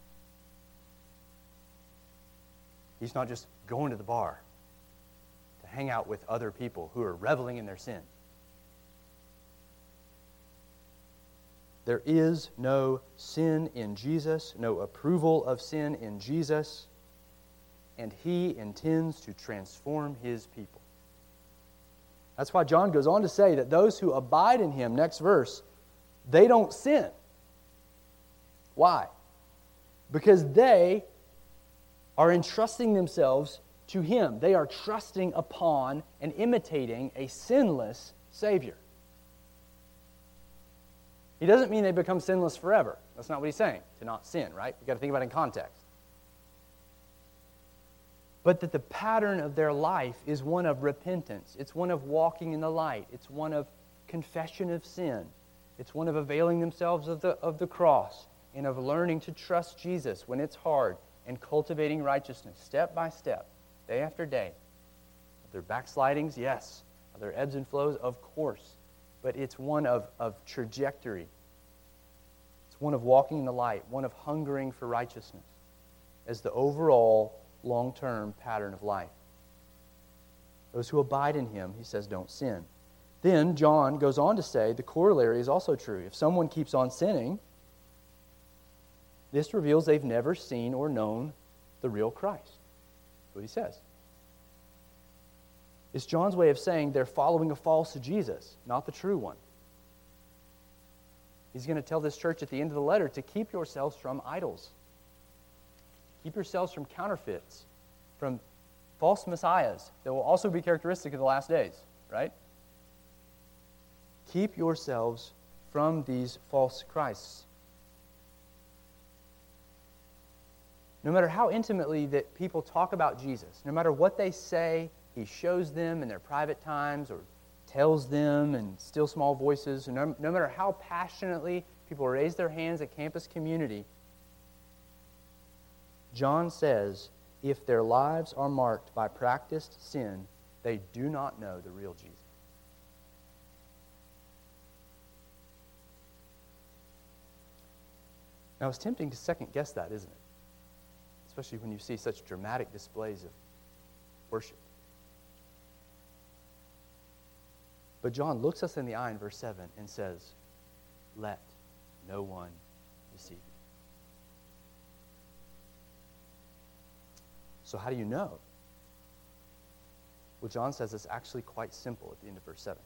He's not just going to the bar to hang out with other people who are reveling in their sin. There is no sin in Jesus, no approval of sin in Jesus, and he intends to transform his people. That's why John goes on to say that those who abide in him, next verse, they don't sin. Why? Because they are entrusting themselves to him. They are trusting upon and imitating a sinless Savior. He doesn't mean they become sinless forever. That's not what he's saying, to not sin, right? You've got to think about it in context. But that the pattern of their life is one of repentance. It's one of walking in the light. It's one of confession of sin. It's one of availing themselves of the, of the cross and of learning to trust Jesus when it's hard and cultivating righteousness step by step, day after day. Are there backslidings? Yes. Are there ebbs and flows? Of course but it's one of, of trajectory. It's one of walking in the light, one of hungering for righteousness as the overall long term pattern of life. Those who abide in him, he says, don't sin. Then John goes on to say the corollary is also true. If someone keeps on sinning, this reveals they've never seen or known the real Christ. That's what he says. It's John's way of saying they're following a false Jesus, not the true one. He's going to tell this church at the end of the letter to keep yourselves from idols. Keep yourselves from counterfeits, from false messiahs that will also be characteristic of the last days, right? Keep yourselves from these false Christs. No matter how intimately that people talk about Jesus, no matter what they say he shows them in their private times or tells them in still small voices. No, no matter how passionately people raise their hands at campus community, John says if their lives are marked by practiced sin, they do not know the real Jesus. Now, it's tempting to second guess that, isn't it? Especially when you see such dramatic displays of worship. But John looks us in the eye in verse 7 and says, Let no one deceive So, how do you know? Well, John says it's actually quite simple at the end of verse 7.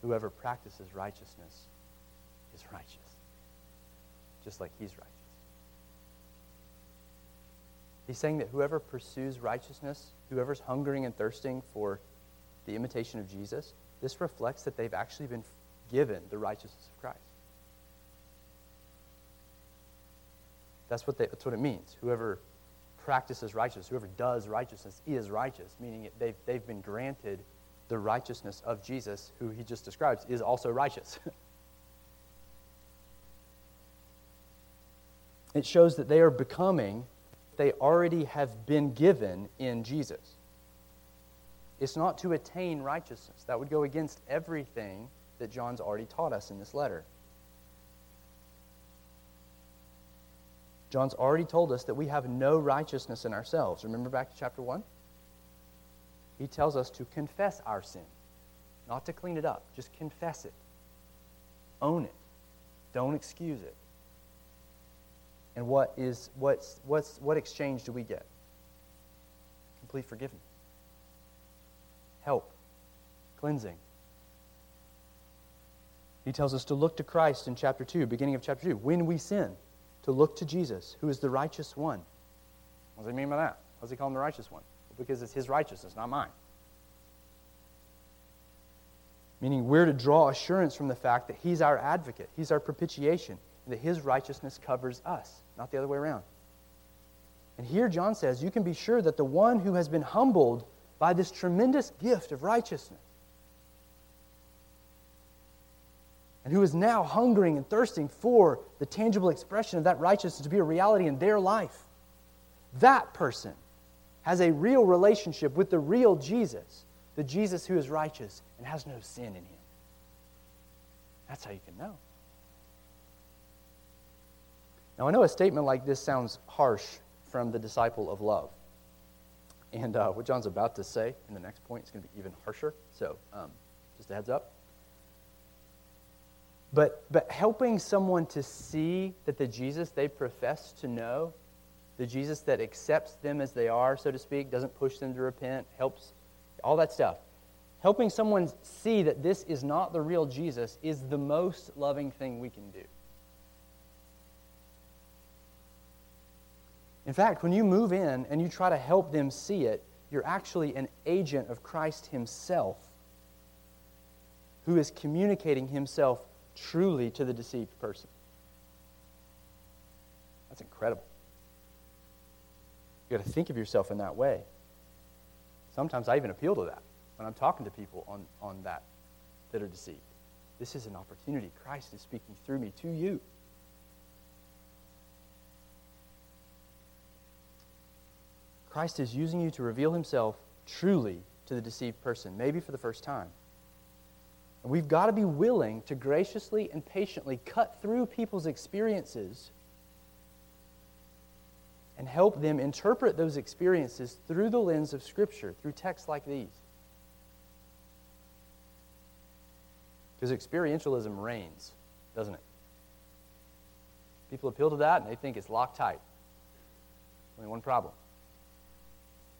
Whoever practices righteousness is righteous, just like he's righteous. He's saying that whoever pursues righteousness, whoever's hungering and thirsting for the imitation of Jesus, this reflects that they've actually been given the righteousness of Christ. That's what, they, that's what it means. Whoever practices righteousness, whoever does righteousness is righteous, meaning they've, they've been granted the righteousness of Jesus, who he just describes is also righteous. it shows that they are becoming, they already have been given in Jesus. It's not to attain righteousness. That would go against everything that John's already taught us in this letter. John's already told us that we have no righteousness in ourselves. Remember back to chapter 1? He tells us to confess our sin, not to clean it up, just confess it. Own it. Don't excuse it. And what is what's what's what exchange do we get? Complete forgiveness help, cleansing. He tells us to look to Christ in chapter 2, beginning of chapter 2. When we sin, to look to Jesus, who is the righteous one. What does he mean by that? Why does he call him the righteous one? Because it's his righteousness, not mine. Meaning, we're to draw assurance from the fact that he's our advocate, he's our propitiation, and that his righteousness covers us, not the other way around. And here John says, you can be sure that the one who has been humbled by this tremendous gift of righteousness. And who is now hungering and thirsting for the tangible expression of that righteousness to be a reality in their life. That person has a real relationship with the real Jesus, the Jesus who is righteous and has no sin in him. That's how you can know. Now, I know a statement like this sounds harsh from the disciple of love. And uh, what John's about to say in the next point is going to be even harsher. So, um, just a heads up. But, but helping someone to see that the Jesus they profess to know, the Jesus that accepts them as they are, so to speak, doesn't push them to repent, helps, all that stuff. Helping someone see that this is not the real Jesus is the most loving thing we can do. In fact, when you move in and you try to help them see it, you're actually an agent of Christ Himself who is communicating Himself truly to the deceived person. That's incredible. You got to think of yourself in that way. Sometimes I even appeal to that when I'm talking to people on, on that that are deceived. This is an opportunity. Christ is speaking through me to you. Christ is using you to reveal himself truly to the deceived person, maybe for the first time. And we've got to be willing to graciously and patiently cut through people's experiences and help them interpret those experiences through the lens of Scripture, through texts like these. Because experientialism reigns, doesn't it? People appeal to that and they think it's locked tight. Only one problem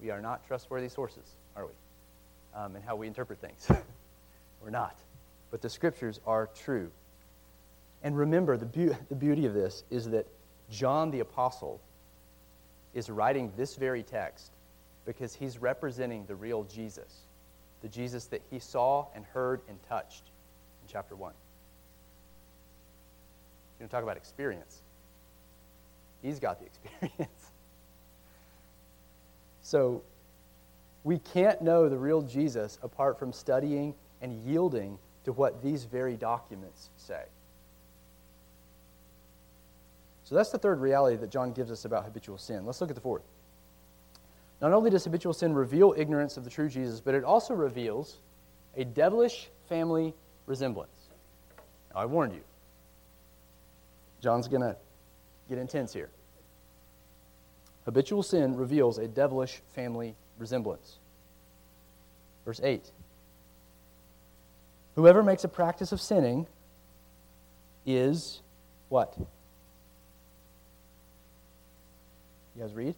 we are not trustworthy sources, are we? Um, and how we interpret things. We're not. But the scriptures are true. And remember, the, be- the beauty of this is that John the Apostle is writing this very text because he's representing the real Jesus, the Jesus that he saw and heard and touched in chapter 1. You know, talk about experience. He's got the experience. So we can't know the real Jesus apart from studying and yielding to what these very documents say. So that's the third reality that John gives us about habitual sin. Let's look at the fourth. Not only does habitual sin reveal ignorance of the true Jesus, but it also reveals a devilish family resemblance. Now, I warned you. John's going to get intense here. Habitual sin reveals a devilish family resemblance. Verse 8 Whoever makes a practice of sinning is what? You guys read?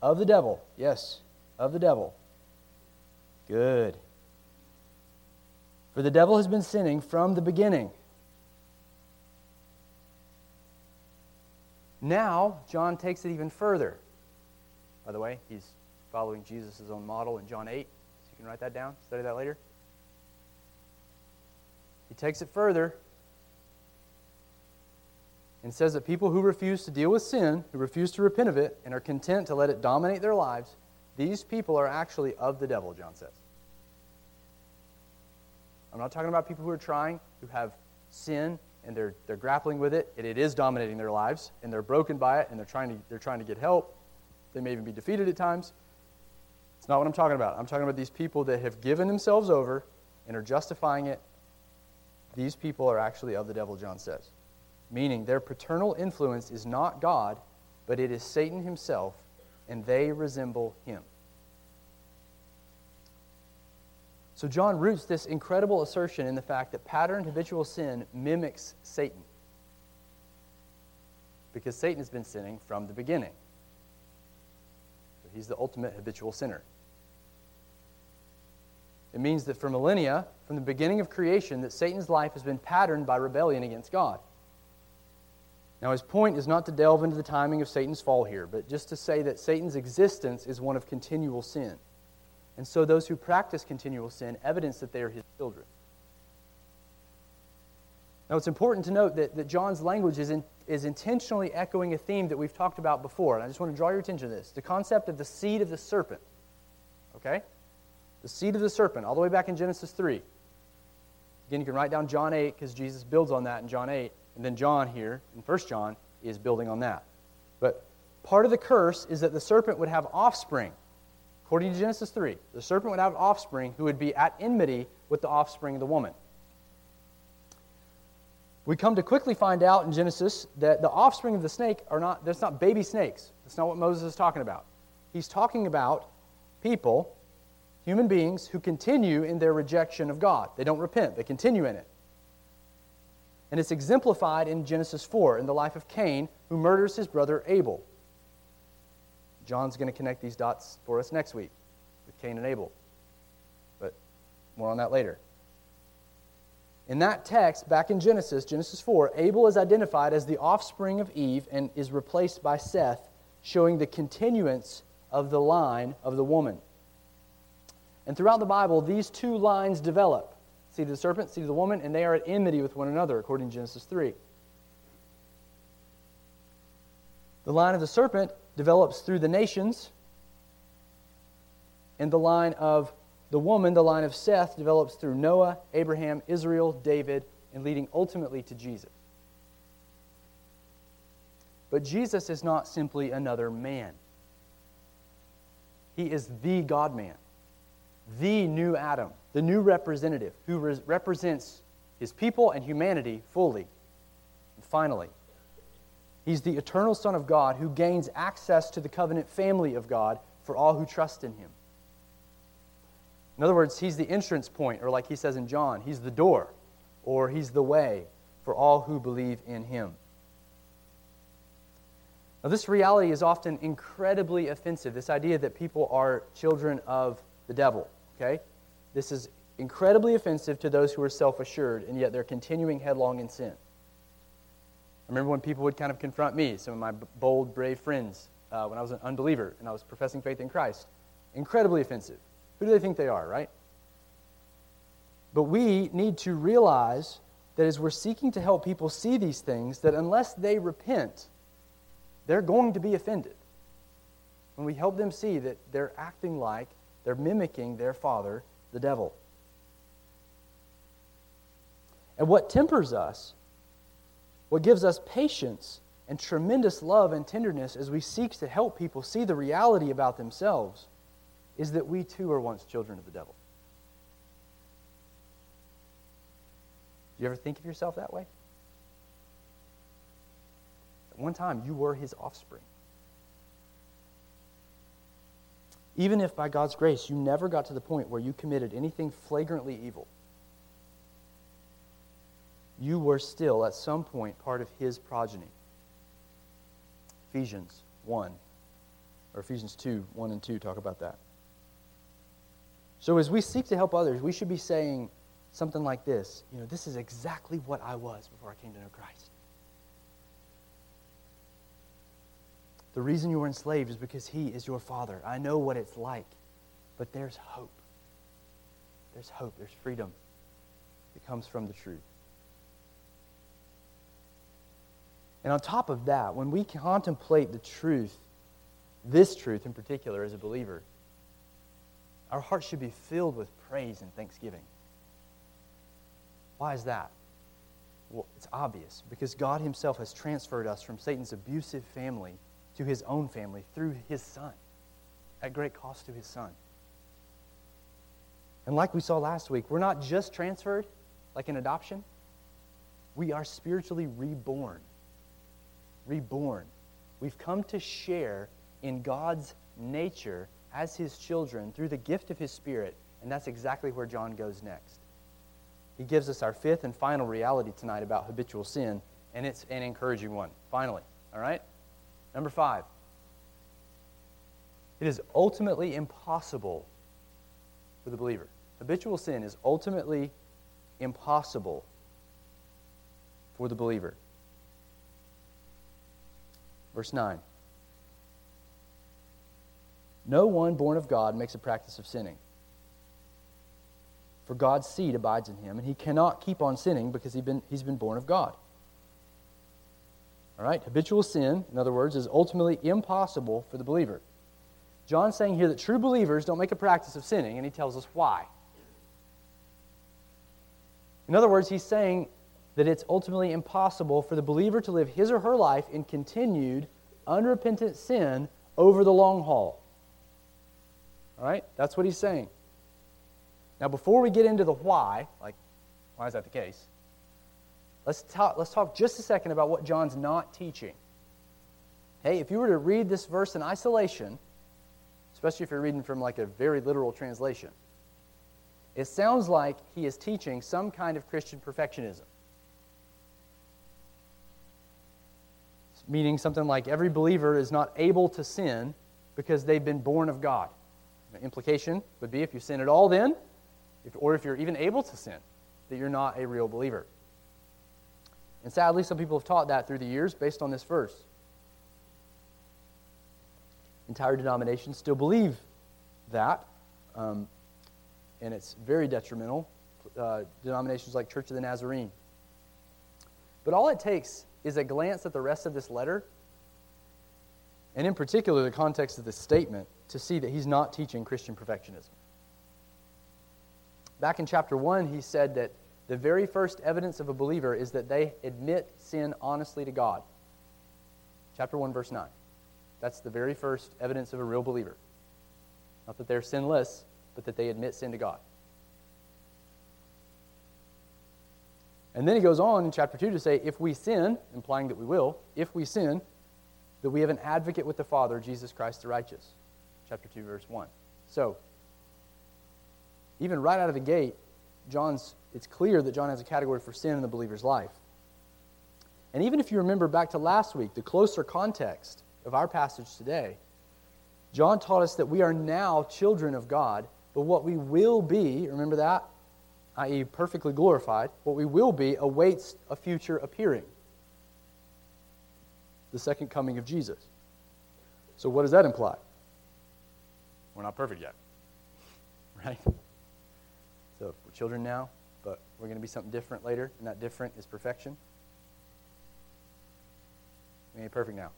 Of the devil. Yes, of the devil. Good. For the devil has been sinning from the beginning. Now, John takes it even further. By the way, he's following Jesus' own model in John 8. So you can write that down, study that later. He takes it further and says that people who refuse to deal with sin, who refuse to repent of it, and are content to let it dominate their lives, these people are actually of the devil, John says. I'm not talking about people who are trying, who have sin and they're, they're grappling with it, and it is dominating their lives, and they're broken by it, and they're trying, to, they're trying to get help. They may even be defeated at times. It's not what I'm talking about. I'm talking about these people that have given themselves over and are justifying it. These people are actually of the devil, John says. Meaning their paternal influence is not God, but it is Satan himself, and they resemble him. So John roots this incredible assertion in the fact that patterned habitual sin mimics Satan. Because Satan has been sinning from the beginning. So he's the ultimate habitual sinner. It means that for millennia, from the beginning of creation, that Satan's life has been patterned by rebellion against God. Now, his point is not to delve into the timing of Satan's fall here, but just to say that Satan's existence is one of continual sin. And so those who practice continual sin evidence that they are his children. Now, it's important to note that, that John's language is, in, is intentionally echoing a theme that we've talked about before. And I just want to draw your attention to this the concept of the seed of the serpent. Okay? The seed of the serpent, all the way back in Genesis 3. Again, you can write down John 8 because Jesus builds on that in John 8. And then John here in 1 John is building on that. But part of the curse is that the serpent would have offspring. According to Genesis 3, the serpent would have offspring who would be at enmity with the offspring of the woman. we come to quickly find out in Genesis that the offspring of the snake are not, that's not baby snakes. That's not what Moses is talking about. He's talking about people, human beings, who continue in their rejection of God. They don't repent, they continue in it. And it's exemplified in Genesis 4 in the life of Cain, who murders his brother Abel. John's going to connect these dots for us next week with Cain and Abel. But more on that later. In that text, back in Genesis, Genesis 4, Abel is identified as the offspring of Eve and is replaced by Seth, showing the continuance of the line of the woman. And throughout the Bible, these two lines develop seed of the serpent, seed of the woman, and they are at enmity with one another, according to Genesis 3. The line of the serpent develops through the nations, and the line of the woman, the line of Seth, develops through Noah, Abraham, Israel, David, and leading ultimately to Jesus. But Jesus is not simply another man. He is the God man, the new Adam, the new representative who re- represents his people and humanity fully. And finally, he's the eternal Son of God who gains access to the covenant family of God for all who trust in him. In other words, he's the entrance point, or like he says in John, he's the door, or he's the way for all who believe in him. Now, this reality is often incredibly offensive this idea that people are children of the devil, okay? This is incredibly offensive to those who are self assured, and yet they're continuing headlong in sin. I remember when people would kind of confront me, some of my bold, brave friends, uh, when I was an unbeliever and I was professing faith in Christ. Incredibly offensive. Who do they think they are, right? But we need to realize that as we're seeking to help people see these things, that unless they repent, they're going to be offended. When we help them see that they're acting like they're mimicking their father, the devil. And what tempers us, what gives us patience and tremendous love and tenderness as we seek to help people see the reality about themselves, is that we too are once children of the devil. Do you ever think of yourself that way? At one time, you were his offspring. Even if by God's grace you never got to the point where you committed anything flagrantly evil, you were still at some point part of his progeny. Ephesians 1, or Ephesians 2, 1 and 2 talk about that. So as we seek to help others, we should be saying something like this You know, this is exactly what I was before I came to know Christ. The reason you were enslaved is because He is your Father. I know what it's like, but there's hope. There's hope, there's freedom that comes from the truth. And on top of that, when we contemplate the truth, this truth in particular as a believer, our hearts should be filled with praise and thanksgiving. Why is that? Well, it's obvious because God Himself has transferred us from Satan's abusive family to His own family through His Son at great cost to His Son. And like we saw last week, we're not just transferred like an adoption, we are spiritually reborn. Reborn. We've come to share in God's nature as his children through the gift of his Spirit. And that's exactly where John goes next. He gives us our fifth and final reality tonight about habitual sin, and it's an encouraging one. Finally, all right? Number five. It is ultimately impossible for the believer. Habitual sin is ultimately impossible for the believer. Verse 9. No one born of God makes a practice of sinning. For God's seed abides in him, and he cannot keep on sinning because he's been, he's been born of God. All right? Habitual sin, in other words, is ultimately impossible for the believer. John's saying here that true believers don't make a practice of sinning, and he tells us why. In other words, he's saying that it's ultimately impossible for the believer to live his or her life in continued, unrepentant sin over the long haul. All right? That's what he's saying. Now, before we get into the why, like, why is that the case? Let's talk, let's talk just a second about what John's not teaching. Hey, if you were to read this verse in isolation, especially if you're reading from like a very literal translation, it sounds like he is teaching some kind of Christian perfectionism. Meaning something like every believer is not able to sin because they've been born of God. The implication would be if you sin at all, then, if, or if you're even able to sin, that you're not a real believer. And sadly, some people have taught that through the years based on this verse. Entire denominations still believe that, um, and it's very detrimental. Uh, denominations like Church of the Nazarene. But all it takes is a glance at the rest of this letter, and in particular the context of this statement, to see that he's not teaching Christian perfectionism. Back in chapter 1, he said that the very first evidence of a believer is that they admit sin honestly to God. Chapter 1, verse 9. That's the very first evidence of a real believer. Not that they're sinless, but that they admit sin to God. And then he goes on in chapter 2 to say, if we sin, implying that we will, if we sin, that we have an advocate with the Father, Jesus Christ the righteous. Chapter 2, verse 1. So, even right out of the gate, John's, it's clear that John has a category for sin in the believer's life. And even if you remember back to last week, the closer context of our passage today, John taught us that we are now children of God, but what we will be, remember that? i.e., perfectly glorified, what we will be awaits a future appearing the second coming of Jesus. So, what does that imply? We're not perfect yet, right? So, we're children now, but we're going to be something different later, and that different is perfection. We ain't perfect now,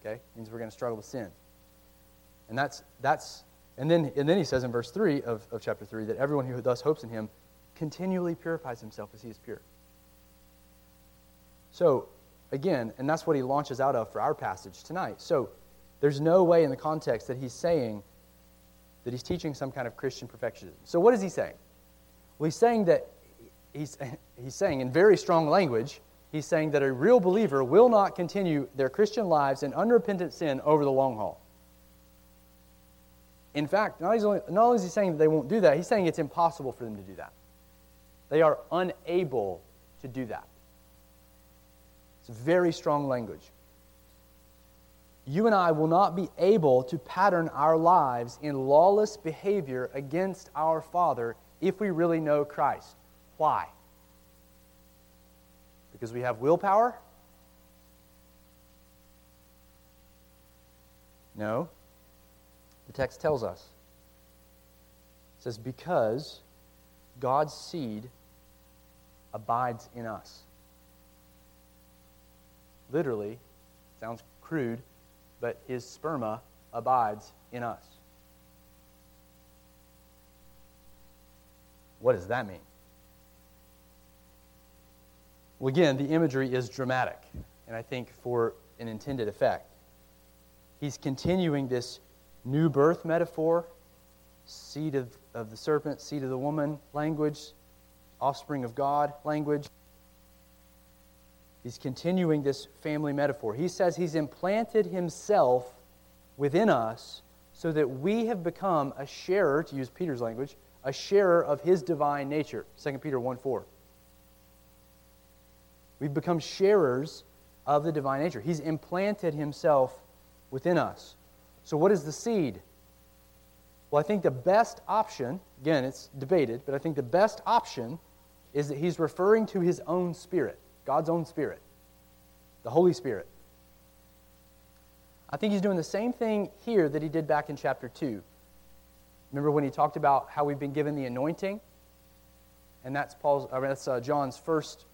okay? Means we're going to struggle with sin. And that's, that's and, then, and then he says in verse 3 of, of chapter 3 that everyone who thus hopes in him continually purifies himself as he is pure. So, again, and that's what he launches out of for our passage tonight. So, there's no way in the context that he's saying that he's teaching some kind of Christian perfectionism. So, what is he saying? Well, he's saying that he's, he's saying in very strong language, he's saying that a real believer will not continue their Christian lives in unrepentant sin over the long haul. In fact, not only, not only is he saying that they won't do that, he's saying it's impossible for them to do that. They are unable to do that. It's very strong language. You and I will not be able to pattern our lives in lawless behavior against our Father if we really know Christ. Why? Because we have willpower? No. The text tells us. It says, Because God's seed abides in us. Literally, sounds crude, but his sperma abides in us. What does that mean? Well, again, the imagery is dramatic, and I think for an intended effect. He's continuing this new birth metaphor, seed of, of the serpent, seed of the woman language, offspring of God language. He's continuing this family metaphor. He says he's implanted himself within us so that we have become a sharer, to use Peter's language, a sharer of his divine nature. 2 Peter 1 4. We've become sharers of the divine nature. He's implanted himself within us. So, what is the seed? Well, I think the best option, again, it's debated, but I think the best option is that he's referring to his own spirit, God's own spirit, the Holy Spirit. I think he's doing the same thing here that he did back in chapter 2. Remember when he talked about how we've been given the anointing? And that's, Paul's, I mean, that's uh, John's first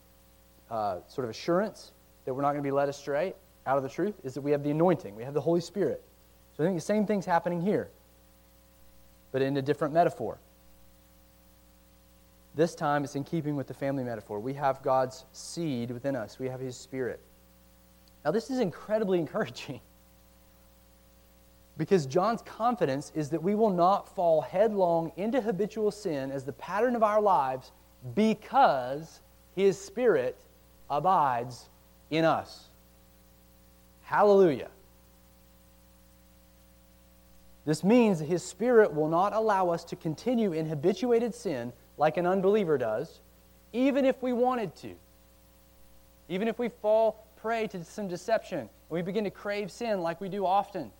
uh, sort of assurance that we're not going to be led astray out of the truth, is that we have the anointing, we have the Holy Spirit. So I think the same thing's happening here, but in a different metaphor. This time it's in keeping with the family metaphor. We have God's seed within us, we have His Spirit. Now, this is incredibly encouraging because John's confidence is that we will not fall headlong into habitual sin as the pattern of our lives because His Spirit abides in us. Hallelujah. This means His Spirit will not allow us to continue in habituated sin like an unbeliever does, even if we wanted to. Even if we fall prey to some deception and we begin to crave sin like we do often.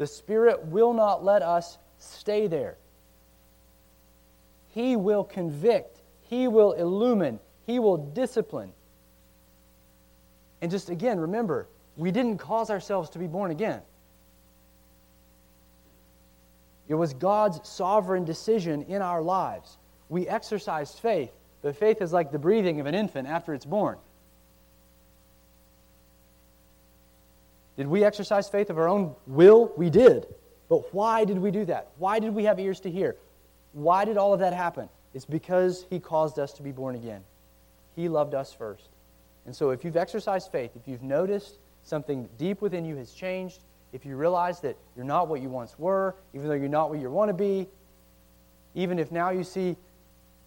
The Spirit will not let us stay there. He will convict, He will illumine, He will discipline. And just again, remember, we didn't cause ourselves to be born again. It was God's sovereign decision in our lives. We exercised faith, but faith is like the breathing of an infant after it's born. Did we exercise faith of our own will? We did. But why did we do that? Why did we have ears to hear? Why did all of that happen? It's because He caused us to be born again. He loved us first. And so, if you've exercised faith, if you've noticed something deep within you has changed, if you realize that you're not what you once were, even though you're not what you want to be, even if now you see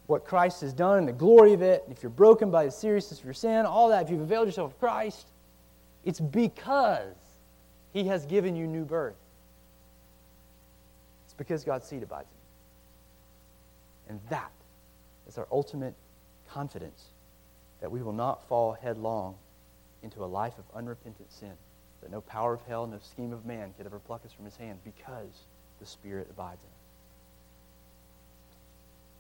what Christ has done and the glory of it, if you're broken by the seriousness of your sin, all that, if you've availed yourself of Christ, it's because He has given you new birth. It's because God's seed abides in you. And that is our ultimate confidence that we will not fall headlong into a life of unrepentant sin that no power of hell, no scheme of man could ever pluck us from his hand because the Spirit abides in us.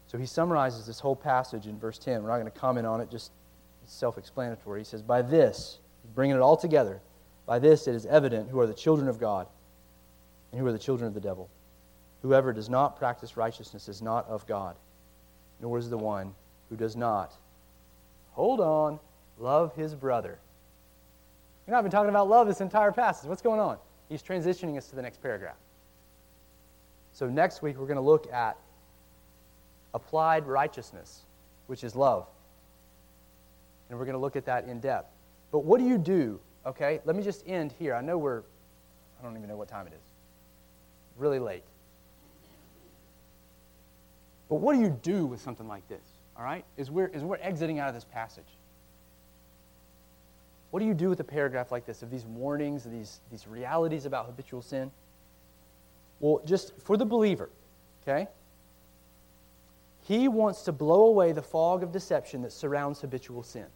So he summarizes this whole passage in verse 10. We're not going to comment on it, just self explanatory. He says, By this, bringing it all together, by this it is evident who are the children of God and who are the children of the devil. Whoever does not practice righteousness is not of God, nor is the one who does not, hold on, love his brother. We've not been talking about love this entire passage. What's going on? He's transitioning us to the next paragraph. So next week we're going to look at applied righteousness, which is love. And we're going to look at that in depth. But what do you do? Okay, let me just end here. I know we're, I don't even know what time it is. Really late. But what do you do with something like this? All right? Is we're, is we're exiting out of this passage. What do you do with a paragraph like this, of these warnings, of these, these realities about habitual sin? Well, just for the believer, okay? He wants to blow away the fog of deception that surrounds habitual sin.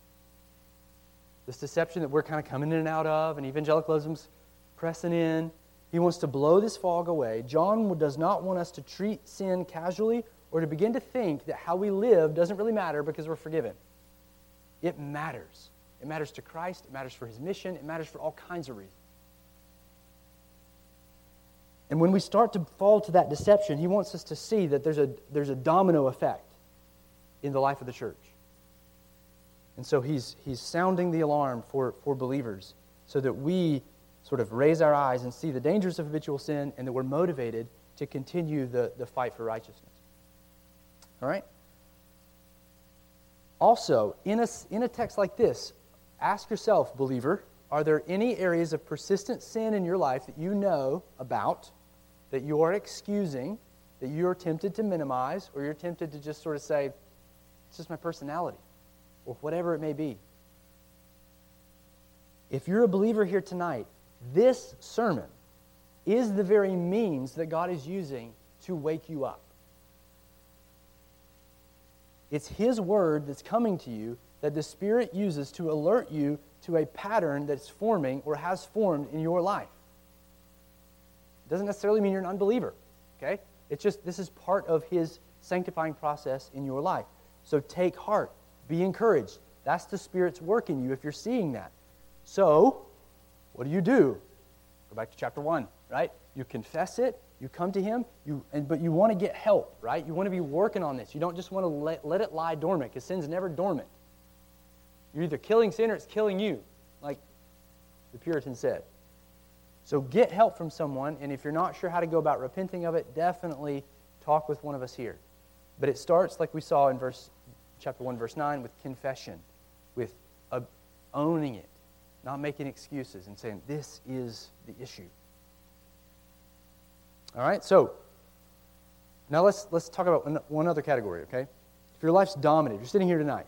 This deception that we're kind of coming in and out of, and evangelicalism's pressing in. He wants to blow this fog away. John does not want us to treat sin casually or to begin to think that how we live doesn't really matter because we're forgiven. It matters. It matters to Christ, it matters for his mission, it matters for all kinds of reasons. And when we start to fall to that deception, he wants us to see that there's a, there's a domino effect in the life of the church. And so he's, he's sounding the alarm for, for believers so that we sort of raise our eyes and see the dangers of habitual sin and that we're motivated to continue the, the fight for righteousness. All right? Also, in a, in a text like this, Ask yourself, believer, are there any areas of persistent sin in your life that you know about, that you are excusing, that you're tempted to minimize, or you're tempted to just sort of say, it's just my personality, or whatever it may be? If you're a believer here tonight, this sermon is the very means that God is using to wake you up. It's His word that's coming to you that the Spirit uses to alert you to a pattern that's forming or has formed in your life. It doesn't necessarily mean you're an unbeliever, okay? It's just this is part of His sanctifying process in your life. So take heart, be encouraged. That's the Spirit's work in you if you're seeing that. So, what do you do? Go back to chapter 1, right? You confess it, you come to Him, you, and, but you want to get help, right? You want to be working on this. You don't just want to let, let it lie dormant because sin's never dormant. You're either killing sin or it's killing you, like the Puritan said. So get help from someone, and if you're not sure how to go about repenting of it, definitely talk with one of us here. But it starts, like we saw in verse, chapter 1, verse 9, with confession, with uh, owning it, not making excuses, and saying, This is the issue. All right, so now let's, let's talk about one other category, okay? If your life's dominated, you're sitting here tonight,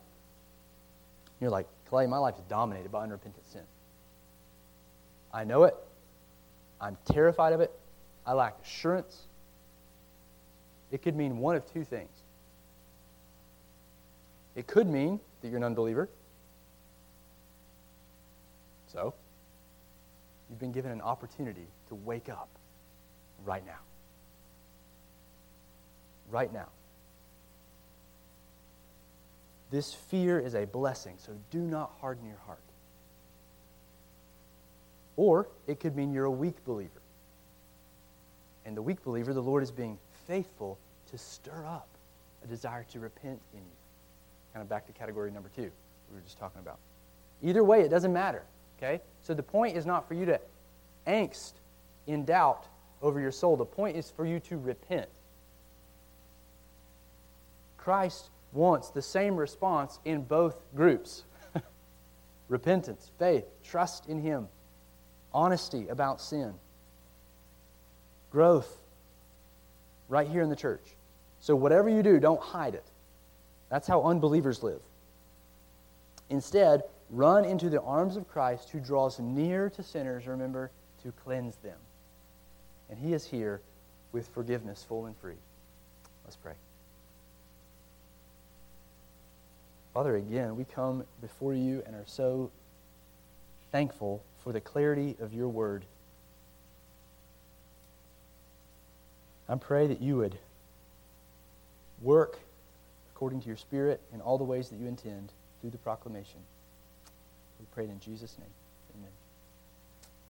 You're like, Clay, my life is dominated by unrepentant sin. I know it. I'm terrified of it. I lack assurance. It could mean one of two things. It could mean that you're an unbeliever. So, you've been given an opportunity to wake up right now. Right now. This fear is a blessing, so do not harden your heart. Or it could mean you're a weak believer. And the weak believer, the Lord is being faithful to stir up a desire to repent in you. Kind of back to category number two we were just talking about. Either way, it doesn't matter. Okay? So the point is not for you to angst in doubt over your soul. The point is for you to repent. Christ wants the same response in both groups repentance, faith, trust in Him, honesty about sin, growth right here in the church. So, whatever you do, don't hide it. That's how unbelievers live. Instead, run into the arms of Christ who draws near to sinners, remember, to cleanse them. And He is here with forgiveness full and free. Let's pray. Father, again, we come before you and are so thankful for the clarity of your word. I pray that you would work according to your Spirit in all the ways that you intend through the proclamation. We pray it in Jesus' name.